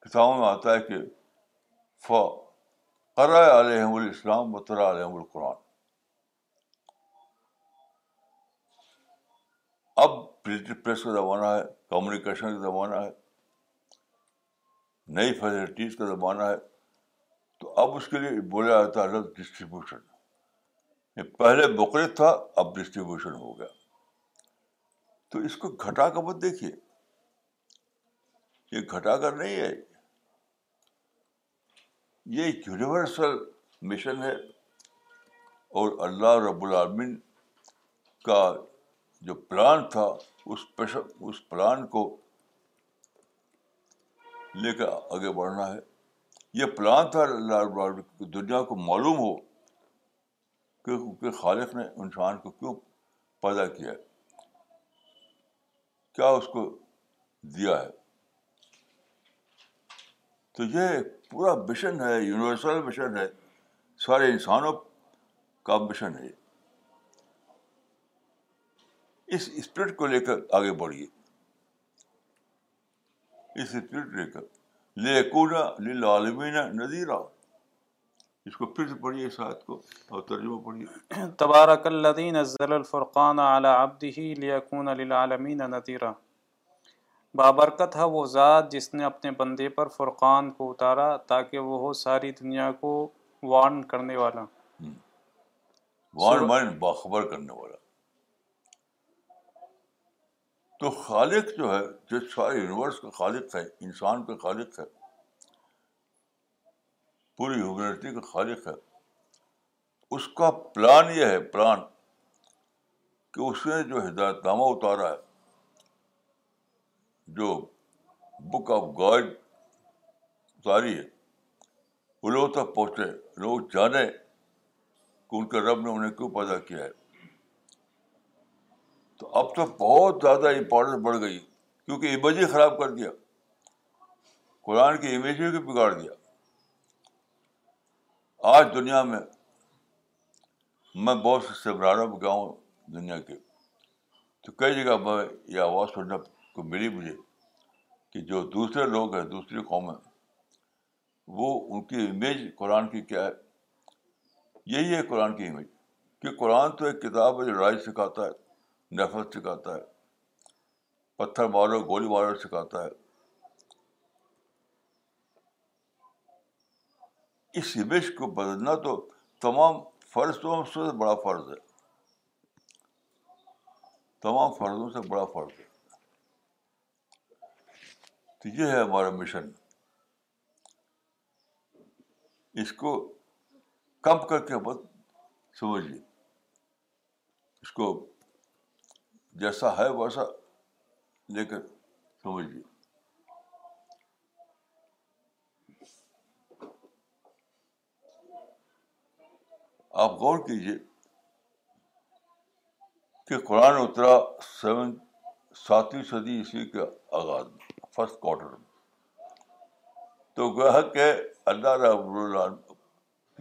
کتابوں میں آتا ہے کہ و ترا علیہ القرآن اب پرنٹ پریس کا زمانہ ہے کمیونیکیشن کا زمانہ ہے نئی فیسلٹیز کا زمانہ ہے تو اب اس کے لیے بولا جاتا ہے ڈسٹریبیوشن پہلے مقرر تھا اب ڈسٹریبیوشن ہو گیا تو اس کو گھٹا کر مت دیکھیے یہ گھٹا کر نہیں ہے یہ ایک یونیورسل مشن ہے اور اللہ رب العالمین کا جو پلان تھا اس اس پلان کو لے کر آگے بڑھنا ہے یہ پلان تھا اللہ رب العالمین دنیا کو معلوم ہو خالق نے انسان کو کیوں پیدا کیا کیا اس کو دیا ہے تو یہ پورا مشن ہے یونیورسل مشن ہے سارے انسانوں کا مشن ہے اس اسپرٹ کو لے کر آگے بڑھیے اس اسپرٹ لے کر لے لکونا لالمینہ رو اس کو پھر سے پڑھیے اس آیت کو اور ترجمہ پڑھیے تبارک الذی نزل الفرقان علی عبده لیکون للعالمین نذیرا بابرکت ہے وہ ذات جس نے اپنے بندے پر فرقان کو اتارا تاکہ وہ ہو ساری دنیا کو وارن کرنے والا وارن مائن باخبر کرنے والا تو خالق جو ہے جو سارے یونیورس کا خالق ہے انسان کا خالق ہے پوری ہیومینٹی کا خالق ہے اس کا پلان یہ ہے پلان کہ اس نے جو ہدایت نامہ اتارا ہے جو بک آف گاڈ اتاری ہے وہ لوگوں تک پہنچے لوگ جانے کہ ان کے رب نے انہیں کیوں پیدا کیا ہے تو اب تو بہت زیادہ امپورٹنس بڑھ گئی کیونکہ امیج ہی خراب کر دیا قرآن کی امیج ہی بگاڑ دیا آج دنیا میں میں بہت سے سبرارہ بھی گیا ہوں دنیا کے تو کئی جگہ میں یہ آواز سننے کو ملی مجھے کہ جو دوسرے لوگ ہیں دوسری قوم ہیں وہ ان کی امیج قرآن کی کیا ہے یہی ہے قرآن کی امیج کہ قرآن تو ایک کتاب ہے جو لڑائی سکھاتا ہے نفرت سکھاتا ہے پتھر مارو گولی مارو سکھاتا ہے اس کو بدلنا تو تمام فرض فرضوں سے بڑا فرض ہے تمام فرضوں سے بڑا فرض ہے تو یہ ہے ہمارا مشن اس کو کم کر کے سمجھ سمجھیے اس کو جیسا ہے ویسا لے کر سمجھیے آپ غور کیجیے کہ قرآن اترا سیون ساتویں صدی عیسوی کے آغاز میں فرسٹ کوارٹر میں تو گرہ کے اللہ رب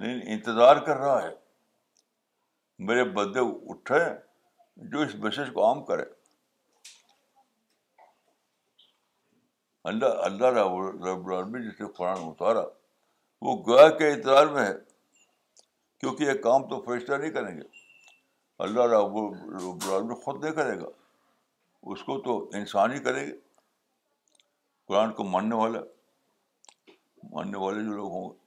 انتظار کر رہا ہے میرے بدے اٹھے جو اس بش کو عام کرے اللہ رب رب جس جسے قرآن اتارا وہ گرہ کے انتظار میں ہے کیونکہ یہ کام تو فیصلہ نہیں کریں گے اللہ رب رب العالمی خود نہیں کرے گا اس کو تو انسان ہی کرے گے قرآن کو ماننے والا ماننے والے جو لوگ ہوں گے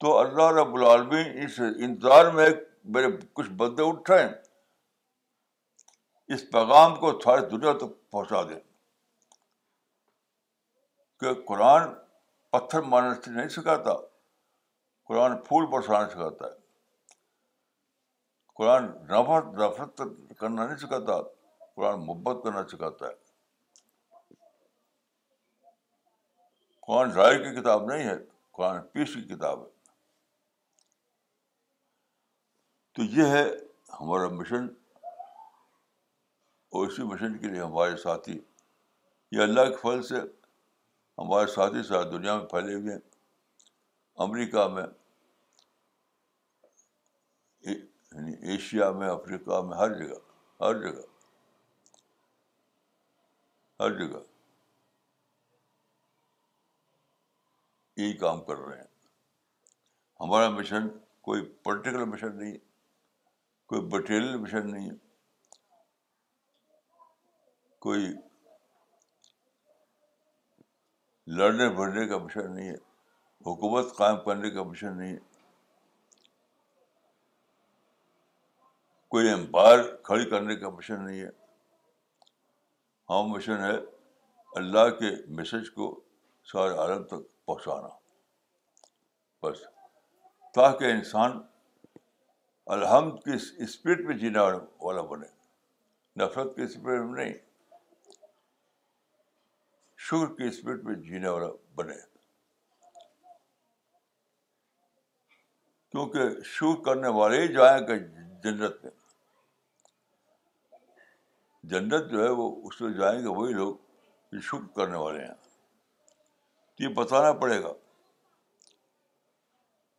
تو اللہ رب العالمین اس انتظار میں میرے کچھ بندے ہیں اس پیغام کو ساری دنیا تک پہنچا دیں کہ قرآن پتھر سے نہیں سکھاتا قرآن پھول برسانا سکھاتا ہے قرآن نفرت نفرت کرنا نہیں سکھاتا قرآن محبت کرنا سکھاتا ہے قرآن ظاہر کی کتاب نہیں ہے قرآن پیس کی کتاب ہے تو یہ ہے ہمارا مشن اور اسی مشن کے لیے ہمارے ساتھی یہ اللہ کے پھل سے ہمارے ساتھی ساتھ دنیا میں پھیلے ہوئے ہیں امریکہ میں یعنی ایشیا میں افریقہ میں ہر جگہ ہر جگہ ہر جگہ یہی کام کر رہے ہیں ہمارا مشن کوئی پولیٹیکل مشن نہیں ہے کوئی بٹیریل مشن نہیں ہے کوئی لڑنے بھرنے کا مشن نہیں ہے حکومت قائم کرنے کا مشن نہیں ہے کوئی امپائر کھڑی کرنے کا مشن نہیں ہے ہاں مشن ہے اللہ کے میسج کو سارے عالم تک پہنچانا بس تاکہ انسان الحمد کی اسپرٹ میں جینے والا بنے نفرت کے میں نہیں شکر کی اسپرٹ میں جینے والا بنے کیونکہ کرنے والے ہی جائیں گے جنت میں جنت جو ہے وہ اس میں جائیں گے وہی لوگ جو شکر کرنے والے ہیں تو یہ بتانا پڑے گا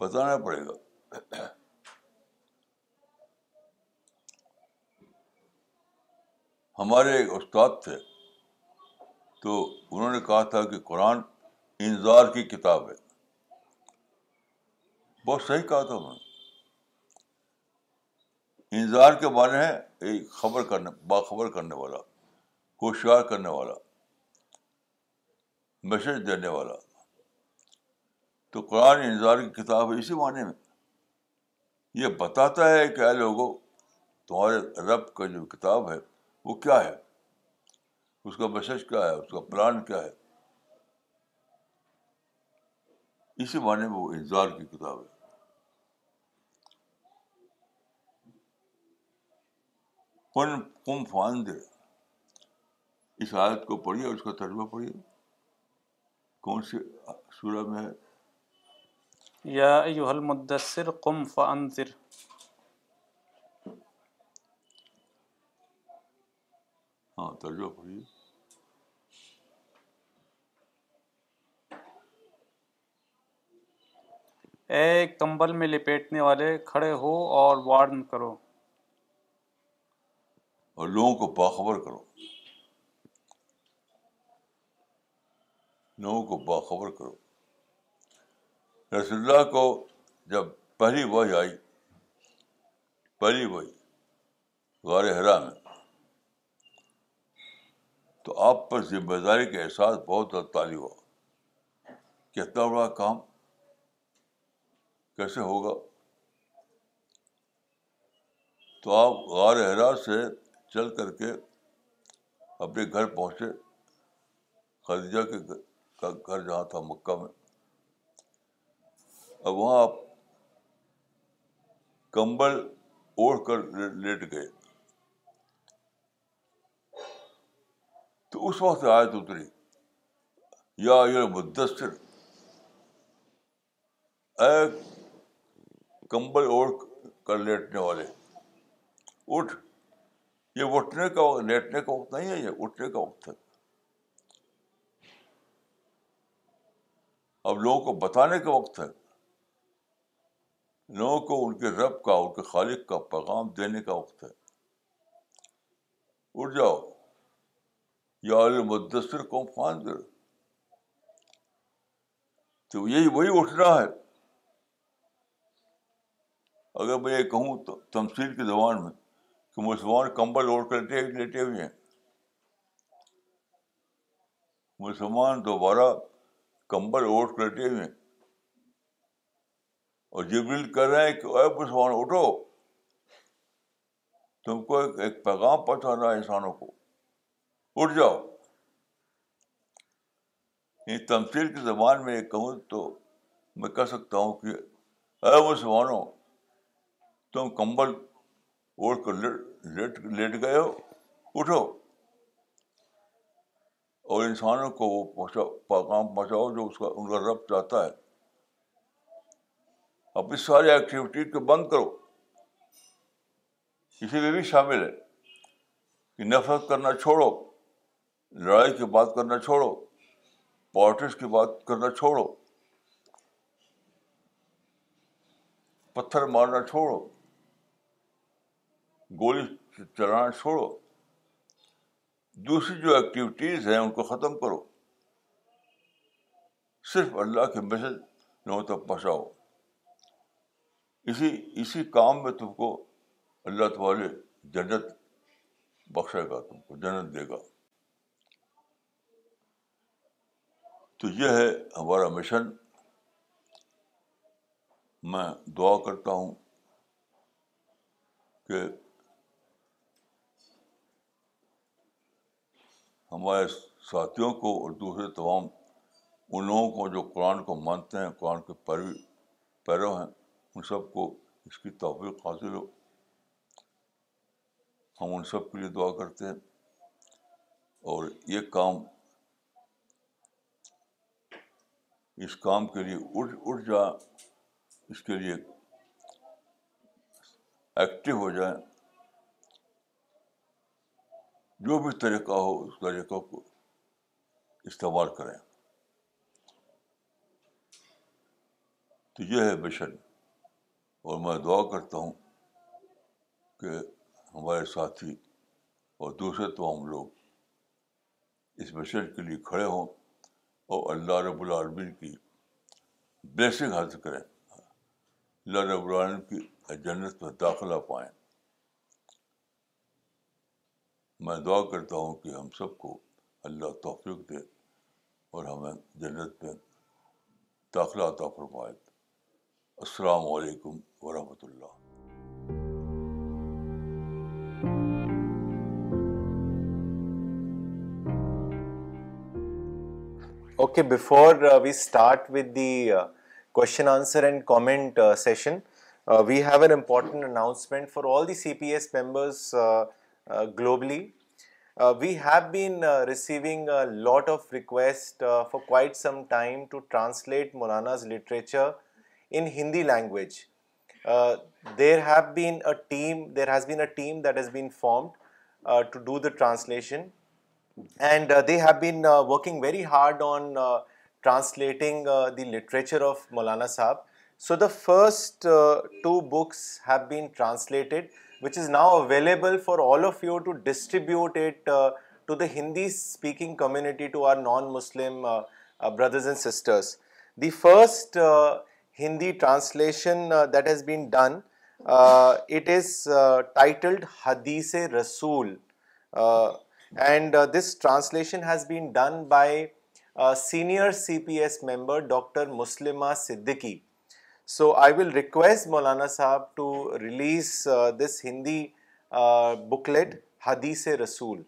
بتانا پڑے گا ہمارے ایک استاد تھے تو انہوں نے کہا تھا کہ قرآن انضار کی کتاب ہے بہت صحیح کہا تھا میں انضار کے معنی ہے باخبر کرنے والا ہوشیار کرنے والا میسج دینے والا تو قرآن انتظار کی کتاب ہے اسی معنی میں یہ بتاتا ہے کہ اے لوگوں تمہارے رب کا جو کتاب ہے وہ کیا ہے اس کا میسج کیا ہے اس کا پلان کیا ہے اسی معنی میں وہ انضار کی کتاب ہے کن کم فان دے اس آیت کو پڑھیے اور اس کا ترجمہ پڑھیے کون سی سورہ میں ہے یا ایوہ المدسر قم فانذر ہاں ترجمہ پڑھیے اے کمبل میں لپیٹنے والے کھڑے ہو اور وارن کرو اور لوگوں کو باخبر کرو لوگوں کو باخبر کرو رسول اللہ کو جب پہلی وحی آئی پہلی وحی غار ہرا میں تو آپ پر ذمہ داری کا احساس بہت تعلی ہوا کتنا بڑا کام کیسے ہوگا تو آپ غار حرا سے چل کر کے اپنے گھر پہنچے خدیجہ کے گھر جہاں تھا مکہ میں اب وہاں آپ کمبل اوڑھ کر لیٹ گئے تو اس وقت آئے تو اے کمبل اوڑھ کر لیٹنے والے اٹھ یہ اٹھنے کا وقت لیٹنے کا وقت نہیں ہے یہ اٹھنے کا وقت ہے اب لوگوں کو بتانے کا وقت ہے لوگوں کو ان کے رب کا ان کے خالق کا پیغام دینے کا وقت ہے اٹھ جاؤ یا مدثر کو فان یہی اٹھ رہا ہے اگر میں یہ کہوں تو تمثیل کی زبان میں مسلمان کمبل اوڑھ کر لیتے ہوئے ہیں مسلمان دوبارہ کمبل اوڑھ لیتے ہوئے ہیں اور جبریل کر رہے ہیں کہ اے مسلمان اٹھو تم کو ایک ایک پیغام پہنچانا ہے انسانوں کو اٹھ جاؤ ان تمثیل کی زبان میں ایک کہوں تو میں کہہ سکتا ہوں کہ اے مسلمانوں تم کمبل کر لیٹ لیٹ گئے ہو اٹھو اور انسانوں کو وہ پہنچا پیغام پہنچاؤ جو اس کا ان کا رب چاہتا ہے اپنی ساری ایکٹیویٹی کو بند کرو اسی میں بھی شامل ہے کہ نفرت کرنا چھوڑو لڑائی کی بات کرنا چھوڑو پالٹکس کی بات کرنا چھوڑو پتھر مارنا چھوڑو گولی چلانا چھوڑو دوسری جو ایکٹیویٹیز ہیں ان کو ختم کرو صرف اللہ کے میسج لوگوں تک پہنچاؤ اسی اسی کام میں تم کو اللہ تعالی جنت بخشے گا تم کو جنت دے گا تو یہ ہے ہمارا مشن میں دعا کرتا ہوں کہ ہمارے ساتھیوں کو اور دوسرے تمام ان لوگوں کو جو قرآن کو مانتے ہیں قرآن کے پیروی پیرو ہیں ان سب کو اس کی توفیق حاصل ہو ہم ان سب کے لیے دعا کرتے ہیں اور یہ کام اس کام کے لیے اٹھ اٹھ جا اس کے لیے ایکٹیو ہو جائیں جو بھی طریقہ ہو اس طریقہ کو استعمال کریں تو یہ ہے مشن اور میں دعا کرتا ہوں کہ ہمارے ساتھی اور دوسرے تمام لوگ اس مشن کے لیے کھڑے ہوں اور اللہ رب العالمین کی بلیسنگ حاصل کریں اللہ رب العالمین کی جنت میں داخلہ پائیں میں دعا کرتا ہوں کہ ہم سب کو اللہ توفیق دے اور ہمیں جنت میں داخلہ عطا فرمائے السلام علیکم ورحمۃ اللہ okay before we start with the question answer and comment session we have an important announcement for all the C P S members Uh, globally. Uh, we have been uh, receiving a lot of requests for quite some time to translate Maulana's literature in Hindi language. There has been a team that has been formed to do the translation, and they have been working very hard on translating the literature of Maulana Sahab. So the first two books have been translated. Which is now available for all of you to distribute it to the Hindi speaking community to our non Muslim brothers and sisters the first Hindi translation that has been done it is titled Hadith Rasool and this translation has been done by senior C P S member doctor Muslima Siddiqui so I will request Maulana sahab to release this Hindi booklet Hadith Rasool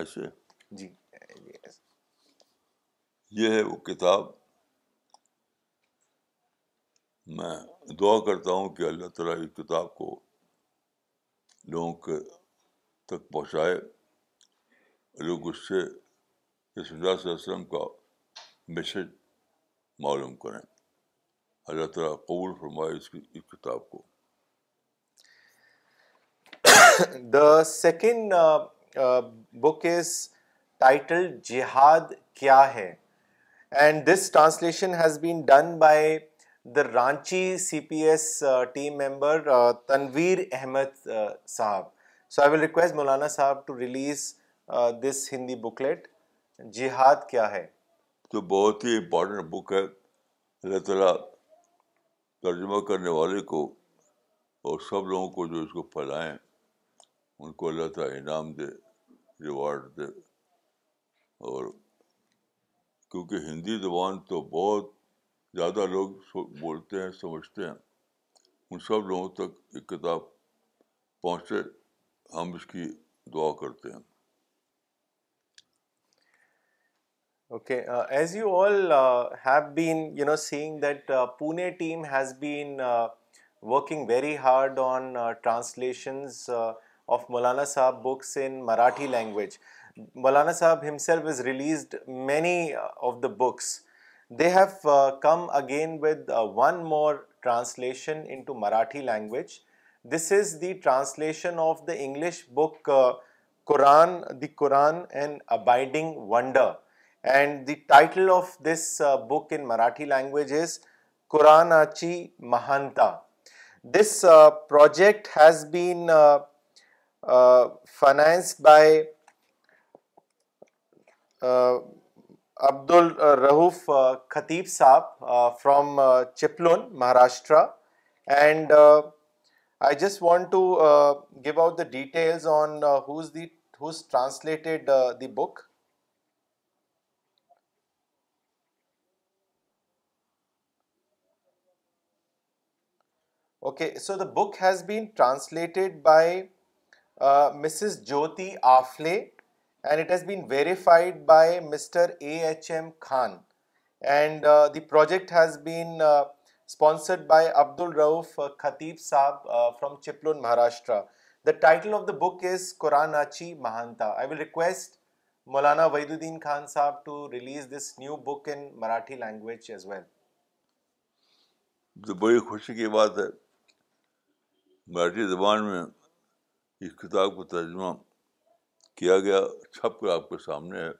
ایسے جی یہ ہے وہ کتاب میں دعا کرتا ہوں کہ اللہ تعالیٰ اس کتاب کو لوگوں کے تک پہنچائے لوگ اس سے اللہ علیہ وسلم کا میسج معلوم کریں اللہ تعالیٰ قبول فرمائے اس کی اس کتاب کو the second book is title Jihad Kya Hai and this translation has been done by the Ranchi C P S team member Tanveer Ahmed Sahab so I will request Maulana Sahab to release this Hindi booklet Jihad Kya Hai تو بہت ہی important بک ہے اللہ تعالیٰ ترجمہ کرنے والے کو اور سب لوگوں کو جو اس کو پھیلائیں ان کو اللہ تعالیٰ انعام دے ریوارڈ دے اور کیونکہ ہندی زبان تو بہت زیادہ لوگ بولتے ہیں سمجھتے ہیں ان سب لوگوں تک ایک کتاب پہنچے ہم اس کی دعا کرتے ہیں Okay, uh, as you all uh, have been, seeing that uh, Pune team has been working very hard on translations of Maulana Sahab books in Marathi language. Maulana Sahab himself has released many of the books. They have come again with one more translation into Marathi language. This is the translation of the English book, the Quran, An Abiding Wonder. Book in language Quran chi Mahanta Alrauf Khatib sahab from Chiplun the book okay so the book has been translated by Mrs Jyoti Aphale and and it has has been been verified by by Mr A H M Khan the project sponsored Abdul Khatib sahab from Chiplun Maharashtra the title of the book is Quran chi Mahanta I will request Maulana Wahiduddin Khan sahab to release this new book in Marathi language as well بڑی خوشی کی بات ہے مراٹھی زبان میں اس کتاب کو ترجمہ کیا گیا چھپ کر آپ کے سامنے ہے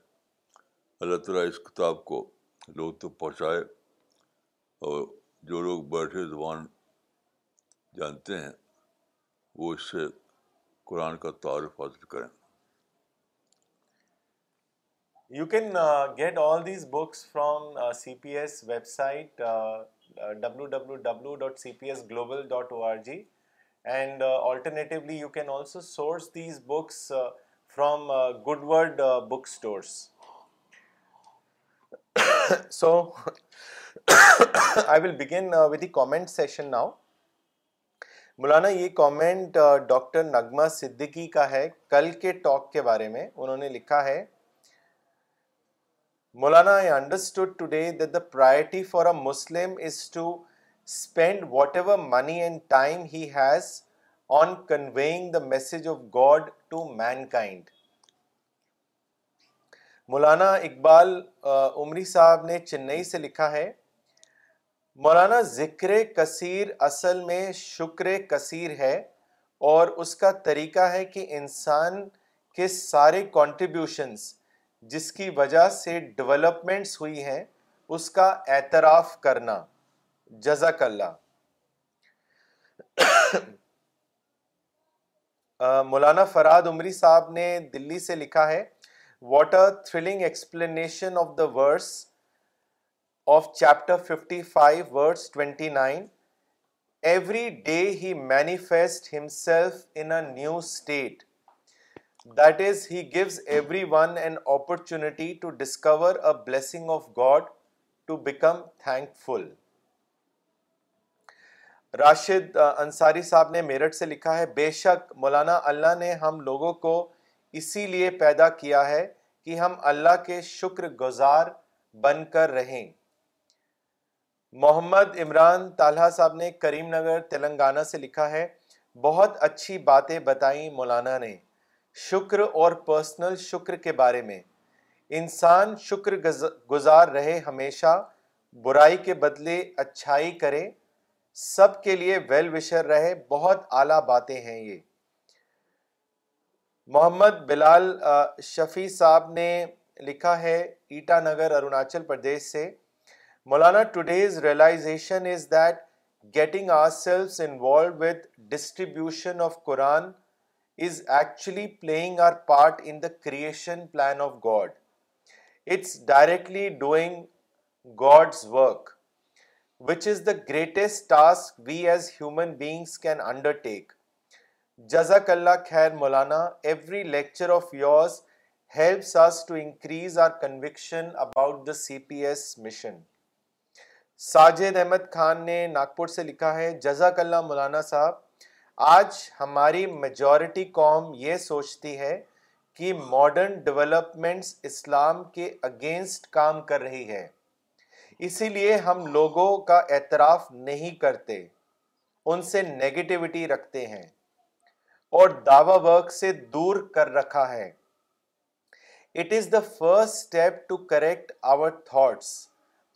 اللہ تعالیٰ اس کتاب کو لوگ تک پہنچائے اور جو لوگ بیٹھے زبان جانتے ہیں وہ اس سے قرآن کا تعارف حاصل کریں you can get all these books from C P S website W W W dot C P S global dot O R G یہ کامنٹ ڈاکٹر نغمہ صدیقی کا ہے کل کے ٹاک کے بارے میں انہوں نے لکھا ہے Maulana I understood today priority for a Muslim spend whatever money and time he has on conveying the message of God to mankind Maulana Iqbal Umari صاحب نے چنئی سے لکھا ہے مولانا ذکر کثیر اصل میں شکر کثیر ہے اور اس کا طریقہ ہے کہ انسان کے سارے کانٹریبیوشنس جس کی وجہ سے ڈیولپمنٹس ہوئی ہیں اس کا اعتراف کرنا جزاک اللہ مولانا فراد عمری صاحب نے دلی سے لکھا ہے what thrilling explanation of the verse of chapter fifty five verse twenty nine every day he manifest himself in new state that is he gives everyone an opportunity to discover a blessing of God to become thankful Rashid Ansari sahab نے میرٹھ سے لکھا ہے بے شک مولانا اللہ نے ہم لوگوں کو اسی لیے پیدا کیا ہے کہ ہم اللہ کے شکر گزار بن کر رہیں محمد عمران طالحہ صاحب نے کریم نگر تلنگانہ سے لکھا ہے بہت اچھی باتیں بتائیں مولانا نے شکر اور پرسنل شکر کے بارے میں انسان شکر گزار رہے ہمیشہ برائی کے بدلے اچھائی کرے سب کے لیے ویل وشر رہے بہت اعلیٰ باتیں ہیں یہ محمد بلال شفیع صاحب نے لکھا ہے ایٹا نگر اروناچل پردیش سے Maulana today's realization is that getting ourselves involve distribution of Quran is actually playing our part in the creation plan of God it's directly doing God's work which is the greatest task we as human beings can undertake جزاک اللہ خیر Maulana every lecture of yours helps us to increase our conviction about the C P S mission Sajid Ahmad Khan نے ناگپور سے لکھا ہے جزاک اللہ مولانا صاحب آج ہماری میجورٹی قوم یہ سوچتی ہے کہ ماڈرن ڈیولپمنٹس اسلام کے اگینسٹ کام کر رہی ہے اسی لیے ہم لوگوں کا اعتراف نہیں کرتے ان سے نگیٹیوٹی رکھتے ہیں اور دعوی ورک سے دور کر رکھا ہے it is the first step to correct our thoughts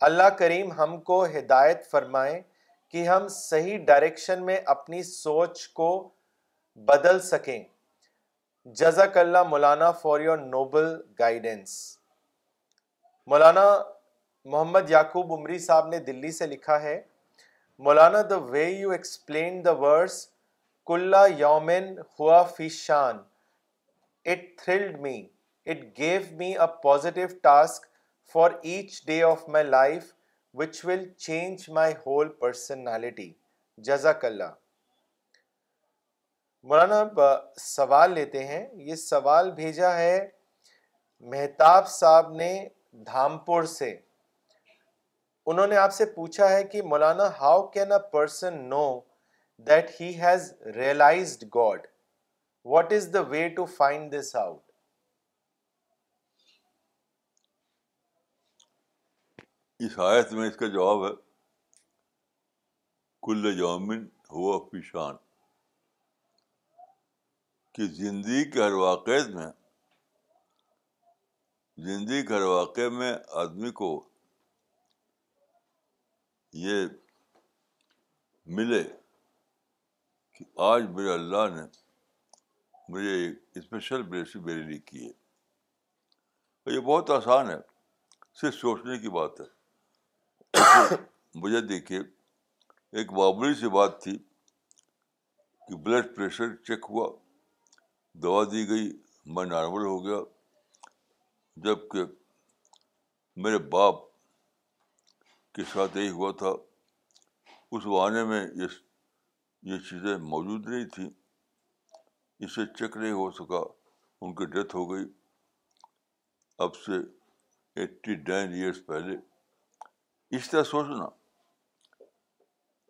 Allah کریم ہم کو ہدایت فرمائے کہ ہم صحیح ڈائریکشن میں اپنی سوچ کو بدل سکیں جزاک اللہ Maulana for your noble guidance Maulana Muhammad Yaqub عمری صاحب نے دلی سے لکھا ہے Maulana the way you explain the verse کلا یومن ہوا فی شان it it thrilled me me gave a positive task for each day of my life which will change my whole personality جزاک اللہ مولانا سوال لیتے ہیں یہ سوال بھیجا ہے مہتاب صاحب نے دھامپور سے انہوں نے آپ سے پوچھا ہے کہ Maulana how can a person know that has realized God what is the way to find this out اس آیت میں اس کا جواب ہے کل جامن ہوا کہ زندگی کے ہر میں زندگی کے ہر واقع میں آدمی کو یہ ملے کہ آج میرے اللہ نے مجھے اسپیشل میرے لیے کی ہے یہ بہت آسان ہے صرف سوچنے کی بات ہے مجھے دیکھیے ایک معمولی سی بات تھی کہ بلڈ پریشر چیک ہوا دوا دی گئی میں نارمل ہو گیا جب کہ میرے باپ کے ساتھ یہی ہوا تھا اس زمانے میں یہ یہ چیزیں موجود نہیں تھیں اسے چیک نہیں ہو سکا ان کی ڈیتھ ہو گئی اب سے ایٹی نائن ایئرس پہلے اس طرح سوچنا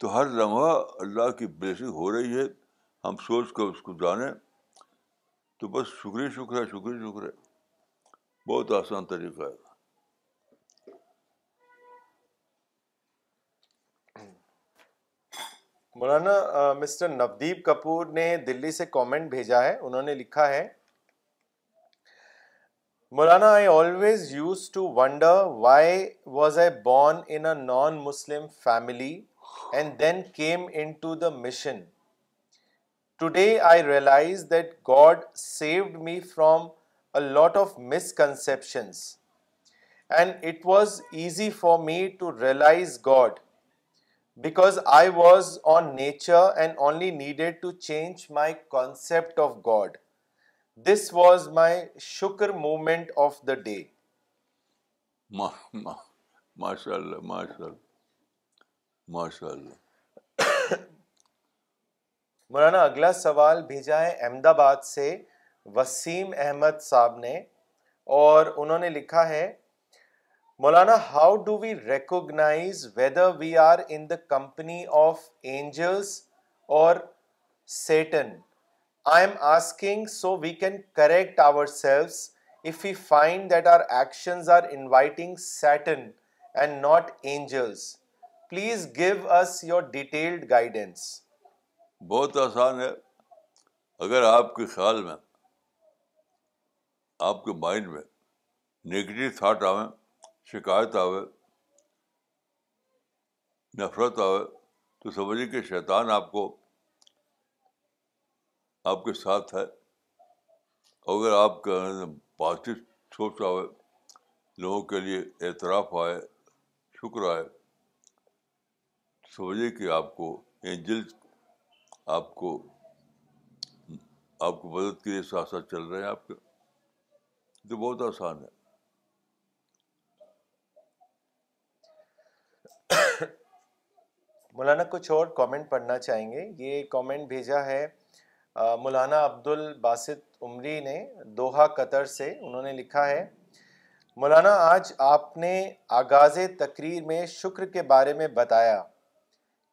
تو ہر لمحہ اللہ کی بلیسنگ ہو رہی ہے ہم سوچ کر اس کو جانیں تو بس شکریہ شکریہ شکریہ شکر ہے بہت آسان طریقہ ہے مولانا مسٹر نودیپ کپور نے دلی سے کامنٹ بھیجا ہے انہوں نے لکھا ہے Maulana I always used to wonder why was I born in non Muslim family and then came into the mission today I realize that God saved me from a lot of misconceptions and it was easy for me to realize God because I was on nature and only needed to change my concept of God this was my shukr moment of the day ماشاء اللہ ماشاء اللہ مولانا اگلا سوال بھیجا ہے احمد آباد سے وسیم احمد صاحب نے اور انہوں نے لکھا ہے Maulana how do we recognize whether we are in the company of angels or Satan I am asking so we can correct ourselves if you find that our actions are inviting Satan and not angels please give us your detailed guidance بہت آسان ہے اگر آپ کے خیال میں آپ کے مائنڈ میں نگیٹو تھاٹ آئیں شکایت آوے نفرت آوے تو سمجھیے کہ شیطان آپ کو آپ کے ساتھ ہے اگر آپ کا پازیٹیو سوچ آئے لوگوں کے لیے اعتراف آئے شکر آئے سمجھے کہ آپ کو اینجل آپ کو آپ کو مدد کے لیے ساتھ ساتھ چل رہے ہیں آپ کے تو بہت آسان ہے مولانا کچھ اور کامنٹ پڑھنا چاہیں گے یہ کامنٹ بھیجا ہے مولانا عبد الباسط عمری نے دوہا قطر سے انہوں نے لکھا ہے مولانا آج آپ نے آغاز تقریر میں شکر کے بارے میں بتایا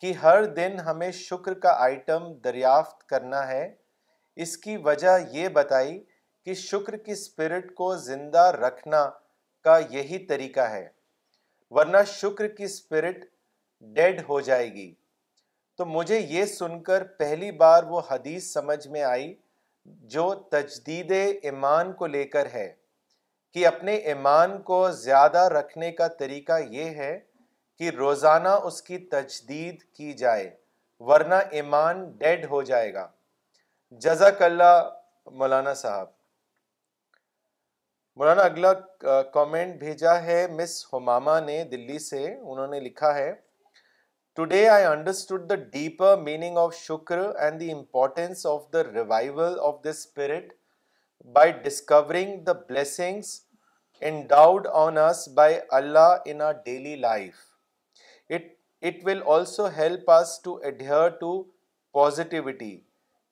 کہ ہر دن ہمیں شکر کا آئٹم دریافت کرنا ہے اس کی وجہ یہ بتائی کہ شکر کی اسپرٹ کو زندہ رکھنا کا یہی طریقہ ہے ورنہ شکر کی اسپرٹ ڈیڈ ہو جائے گی تو مجھے یہ سن کر پہلی بار وہ حدیث سمجھ میں آئی جو تجدید ایمان کو لے کر ہے کہ اپنے ایمان کو زیادہ رکھنے کا طریقہ یہ ہے کہ روزانہ اس کی تجدید کی جائے ورنہ ایمان ڈیڈ ہو جائے گا جزاک اللہ مولانا صاحب مولانا اگلا کامنٹ بھیجا ہے مس ہماما نے دلی سے انہوں نے لکھا ہے today I understood the the the the deeper meaning of of of shukr and the importance revival spirit by by discovering blessings in on us us Allah daily life it will also help to to positivity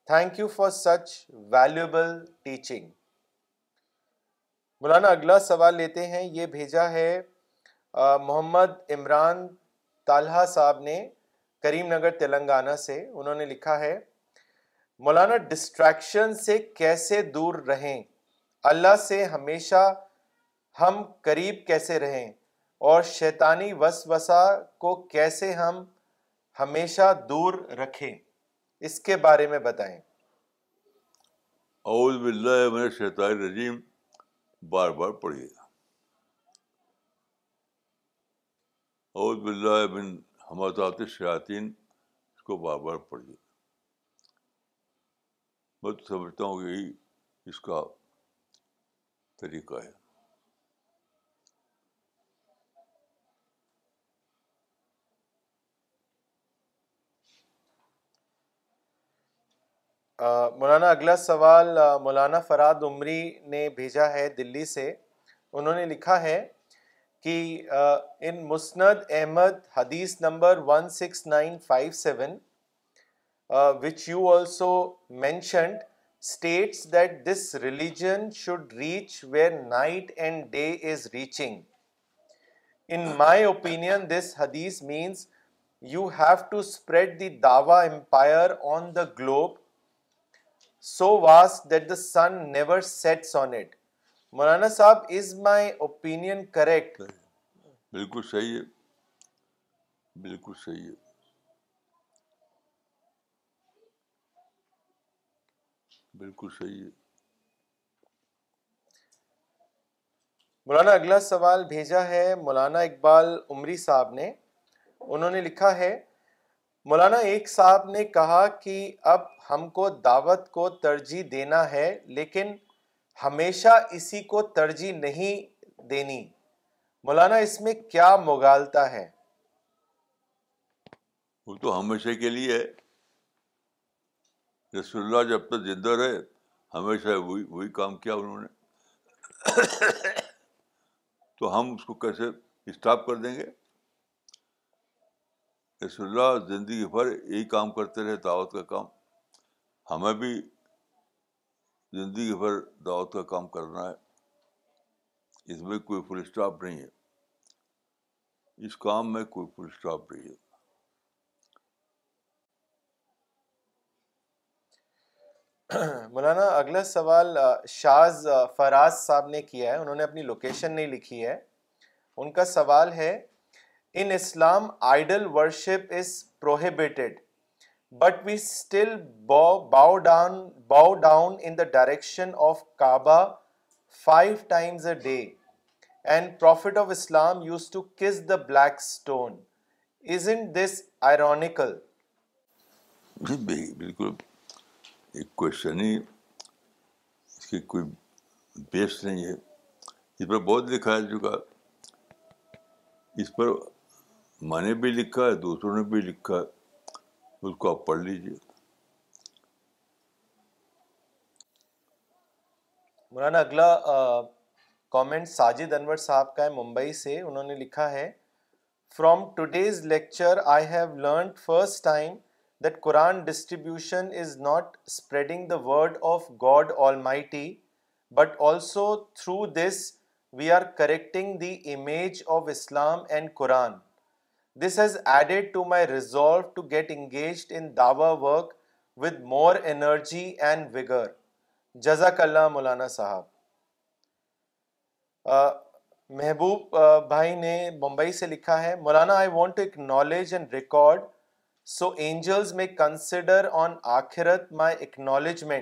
thank you for such valuable teaching Maulana اگلا سوال لیتے ہیں یہ بھیجا ہے محمد عمران طالحہ صاحب نے کریم نگر تلنگانہ سے انہوں نے لکھا ہے مولانا ڈسٹریکشن سے کیسے دور رہیں اللہ سے ہمیشہ ہم قریب کیسے رہیں اور شیطانی وسوسہ کو کیسے ہم ہمیشہ دور رکھیں اس کے بارے میں بتائیں اعوذ باللہ من الشیطان الرجیم بار بار پڑھیے اعوذ باللہ بن تو شیاطین اس کو بار بار پڑھیے میں تو سمجھتا ہوں یہی اس کا طریقہ ہے مولانا اگلا سوال مولانا فراد عمری نے بھیجا ہے دلی سے انہوں نے لکھا ہے کہ in Musnad Ahmad hadith number one six nine five seven which you also mentioned states that this religion should reach where night and day is reaching in my opinion this hadith means you have to spread the dawah empire on the globe so was that the sun never sets on it Maulana sahab is my opinion correct بالکل صحیح ہے بالکل صحیح صحیح ہے ہے بالکل مولانا اگلا سوال بھیجا ہے مولانا اقبال عمری صاحب نے انہوں نے لکھا ہے مولانا ایک صاحب نے کہا کہ اب ہم کو دعوت کو ترجیح دینا ہے لیکن ہمیشہ اسی کو ترجیح نہیں دینی مولانا اس میں کیا مغالتا ہے وہ تو ہمیشہ کے لیے رسول اللہ جب تک زندہ رہے ہمیشہ وہی وہی کام کیا انہوں نے تو ہم اس کو کیسے اسٹاپ کر دیں گے رسول اللہ زندگی بھر یہی کام کرتے رہے دعوت کا کام ہمیں بھی زندگی بھر دعوت کا کام کرنا ہے اس میں کوئی فل اسٹاپ نہیں ہے اس کام میں کوئی فل اسٹاپ نہیں ہے مولانا اگلا سوال شاز فراز صاحب نے کیا ہے انہوں نے اپنی لوکیشن نہیں لکھی ہے ان کا سوال ہے in Islam idol worship is prohibited but we still bow down down bow in the direction of Kaaba five times a day and prophet of Islam used to kiss the black stone is in this ironical بالکل ایک question ہی اس کی کوئی بیس نہیں ہے اس پر بہت لکھا چکا اس پر میں نے بھی لکھا ہے دوسروں نے بھی لکھا ہے اس کو آپ پڑھ لیجیے مولانا اگلا کامنٹ ساجد انور صاحب کا ہے ممبئی سے انہوں نے لکھا ہے from today's lecture I have learned first time that Quran distribution is not spreading the word of God almighty but also through this we are correcting the image of Islam and Quran this has added to my resolve to get engaged in dawah work with more energy and جزاک اللہ مولانا صاحب محبوب بھائی نے ممبئی سے لکھا ہے Maulana I want to knowledge and record so angels میں consider on آخرت my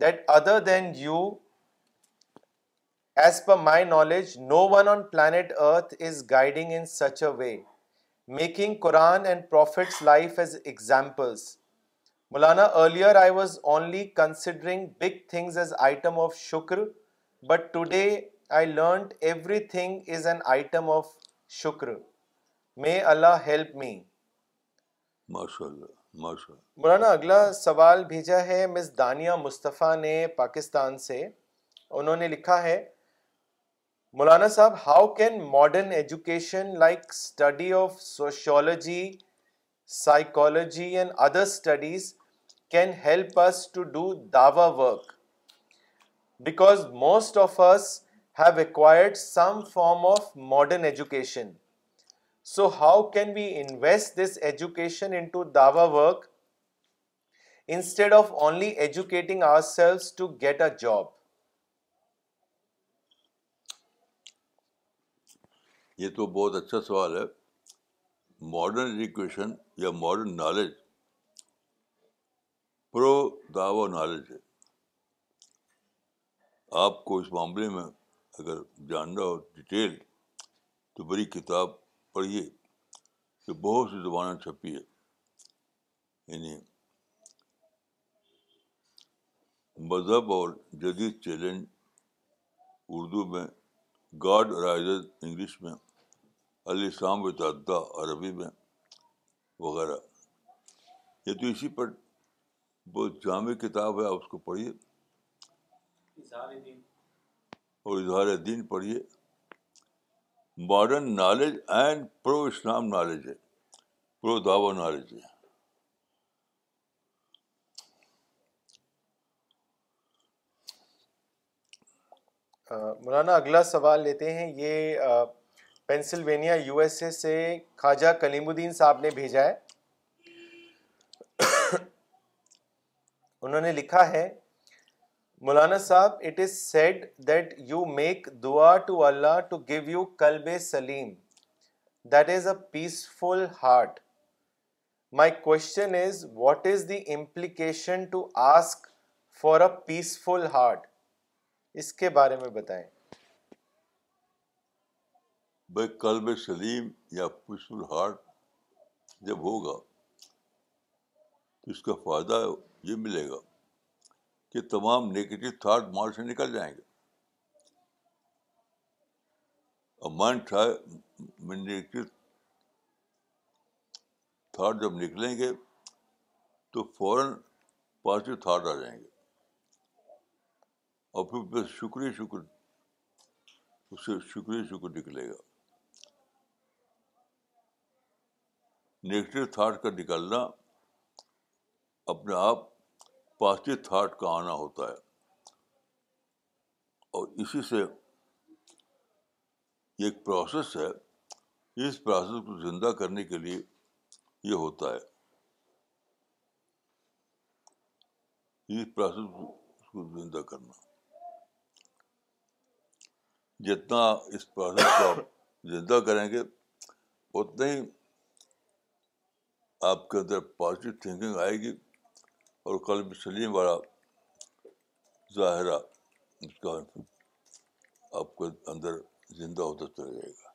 that other than you as per my knowledge no one on planet earth is guiding in such a way making Quran and prophet's life as examples Maulana earlier I was only considering big things as item of shukr but today I learned everything is an item of shukr may Allah help me ماشاء اللہ ماشاء اللہ مولانا اگلا سوال بھیجا ہے مس دانیہ مصطفیٰ نے پاکستان سے انہوں نے لکھا ہے Maulana Sahab, how can modern education like study of sociology, psychology and other studies can help us to do dawa work? Because most of us have acquired some form of modern education. So how can we invest this education into dawa work instead of only educating ourselves to get a job? یہ تو بہت اچھا سوال ہے modern education یا modern knowledge pro dawah knowledge ہے آپ کو اس معاملے میں اگر جاننا ہو ڈیٹیل تو بڑی کتاب پڑھیے جو بہت سی زبانیں چھپی ہے یعنی مذہب اور جدید چیلنج اردو میں گاڈ رائزز انگلش میں علی شام و ددہ عربی میں وغیرہ یہ تو اسی پر بہت جامع کتاب ہے آپ اس کو پڑھیے اور اظہار دین پڑھیے modern knowledge and pro Islam knowledge ہے پرو دعو نالج ہے مولانا اگلا سوال لیتے ہیں یہ پینسلوینیا یو ایس اے سے خواجہ کلیم الدین صاحب نے بھیجا ہے انہوں نے لکھا ہے Maulana sahab it is said that you make dua to Allah to give you qalb salim that is a peaceful heart my question is what is the implication to ask for a peaceful heart اس کے بارے میں بتائیں بھائی قلب سلیم یا peaceful heart جب ہوگا تو اس کا فائدہ یہ ملے گا کہ تمام نگیٹو تھاٹ مار سے نکل جائیں گے اور مائنڈ نگیٹو تھاٹ جب نکلیں گے تو فوراً پازیٹیو تھاٹ آ جائیں گے اور پھر شکریہ شکر اس سے شکریہ شکر نکلے گا نگیٹو تھاٹ کا نکلنا اپنے آپ پازیٹیو تھاٹ کا آنا ہوتا ہے اور اسی سے ایک پروسیس ہے اس پروسیس کو زندہ کرنے کے لیے یہ ہوتا ہے اس پروسیس کو زندہ کرنا جتنا اس پروسیس کو آپ زندہ کریں گے اتنا ہی آپ کے اندر پازیٹیو تھنکنگ آئے گی اور قلب سلیم والا ظاہرہ اس کا آپ کے اندر زندہ ہوتا چلا جائے گا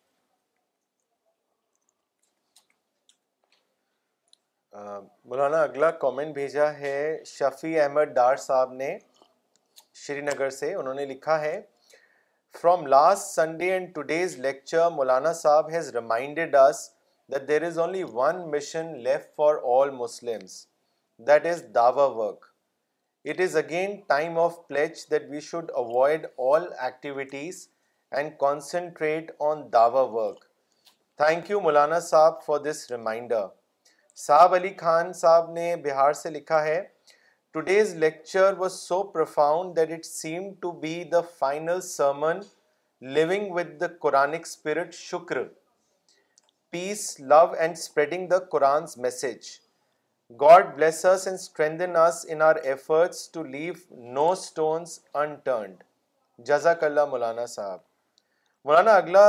مولانا اگلا کامنٹ بھیجا ہے شفیع احمد ڈار صاحب نے شری نگر سے انہوں نے لکھا ہے from last Sunday and today's lecture Maulana sahab has reminded us there's only one for Muslim work اگینٹریٹ on the work thank you Maulana sahab for this reminder Sahib Ali Khan sahib نے بہار سے لکھا ہے today's lecture was so profound that it seem to be the the final sermon living with Quranic spirit shukr peace love and spreading دا قرآن جزاک اللہ مولانا صاحب مولانا اگلا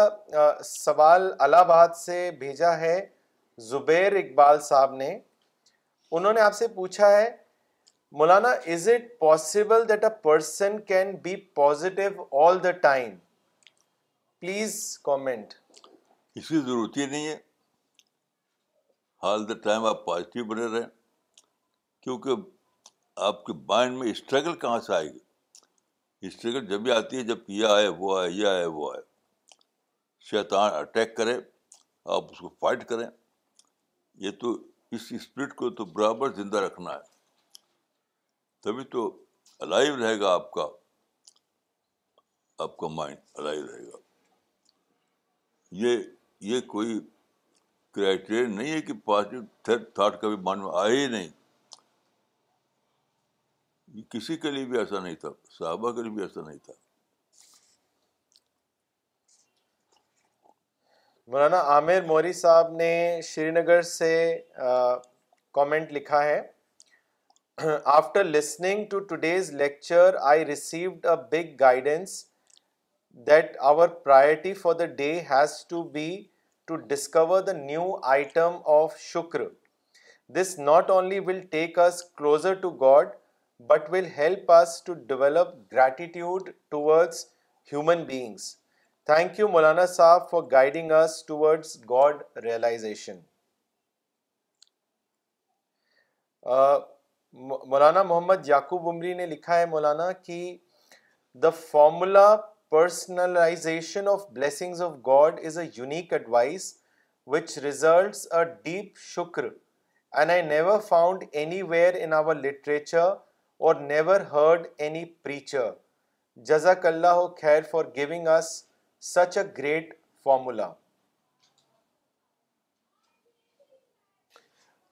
سوال الہ آباد سے بھیجا ہے زبیر اقبال صاحب نے انہوں نے آپ سے پوچھا ہے Maulana is it possible that a person can be positive all the time please comment اس کی ضرورت ہی نہیں ہے آل دا ٹائم آپ پازیٹیو بنے رہیں کیونکہ آپ کے مائنڈ میں اسٹرگل کہاں سے آئے گی اسٹرگل جب بھی آتی ہے جب یہ آئے وہ آئے یہ آئے آئے وہ شیطان اٹیک کرے آپ اس کو فائٹ کریں یہ تو اس اسپرٹ کو تو برابر زندہ رکھنا ہے تبھی تو الائیو رہے گا آپ کا آپ کا مائنڈ الائیو رہے گا یہ یہ کوئی کرائٹیریا نہیں ہے کہ پازیٹیو تھرڈ ہی نہیں یہ کسی کے لیے بھی ایسا نہیں تھا صحابہ کے لیے بھی ایسا نہیں تھا مولانا عامر موری صاحب نے شری نگر سے کامنٹ لکھا ہے after listening to today's lecture I received a big guidance that our priority for the day has to be discover new item of shukr this not مولانا صاحب for towards God realization Maulana Muhammad Yaqub Umari نے لکھا ہے مولانا کہ the formula personalization of blessings of God is a unique advice which results a deep shukr and I never found anywhere in our literature or never heard any preacher جزاک اللہ خیر for giving us such a great formula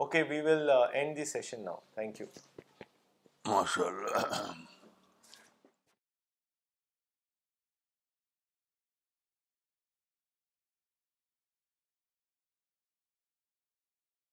okay we will end the session now thank you ماشاء اللہ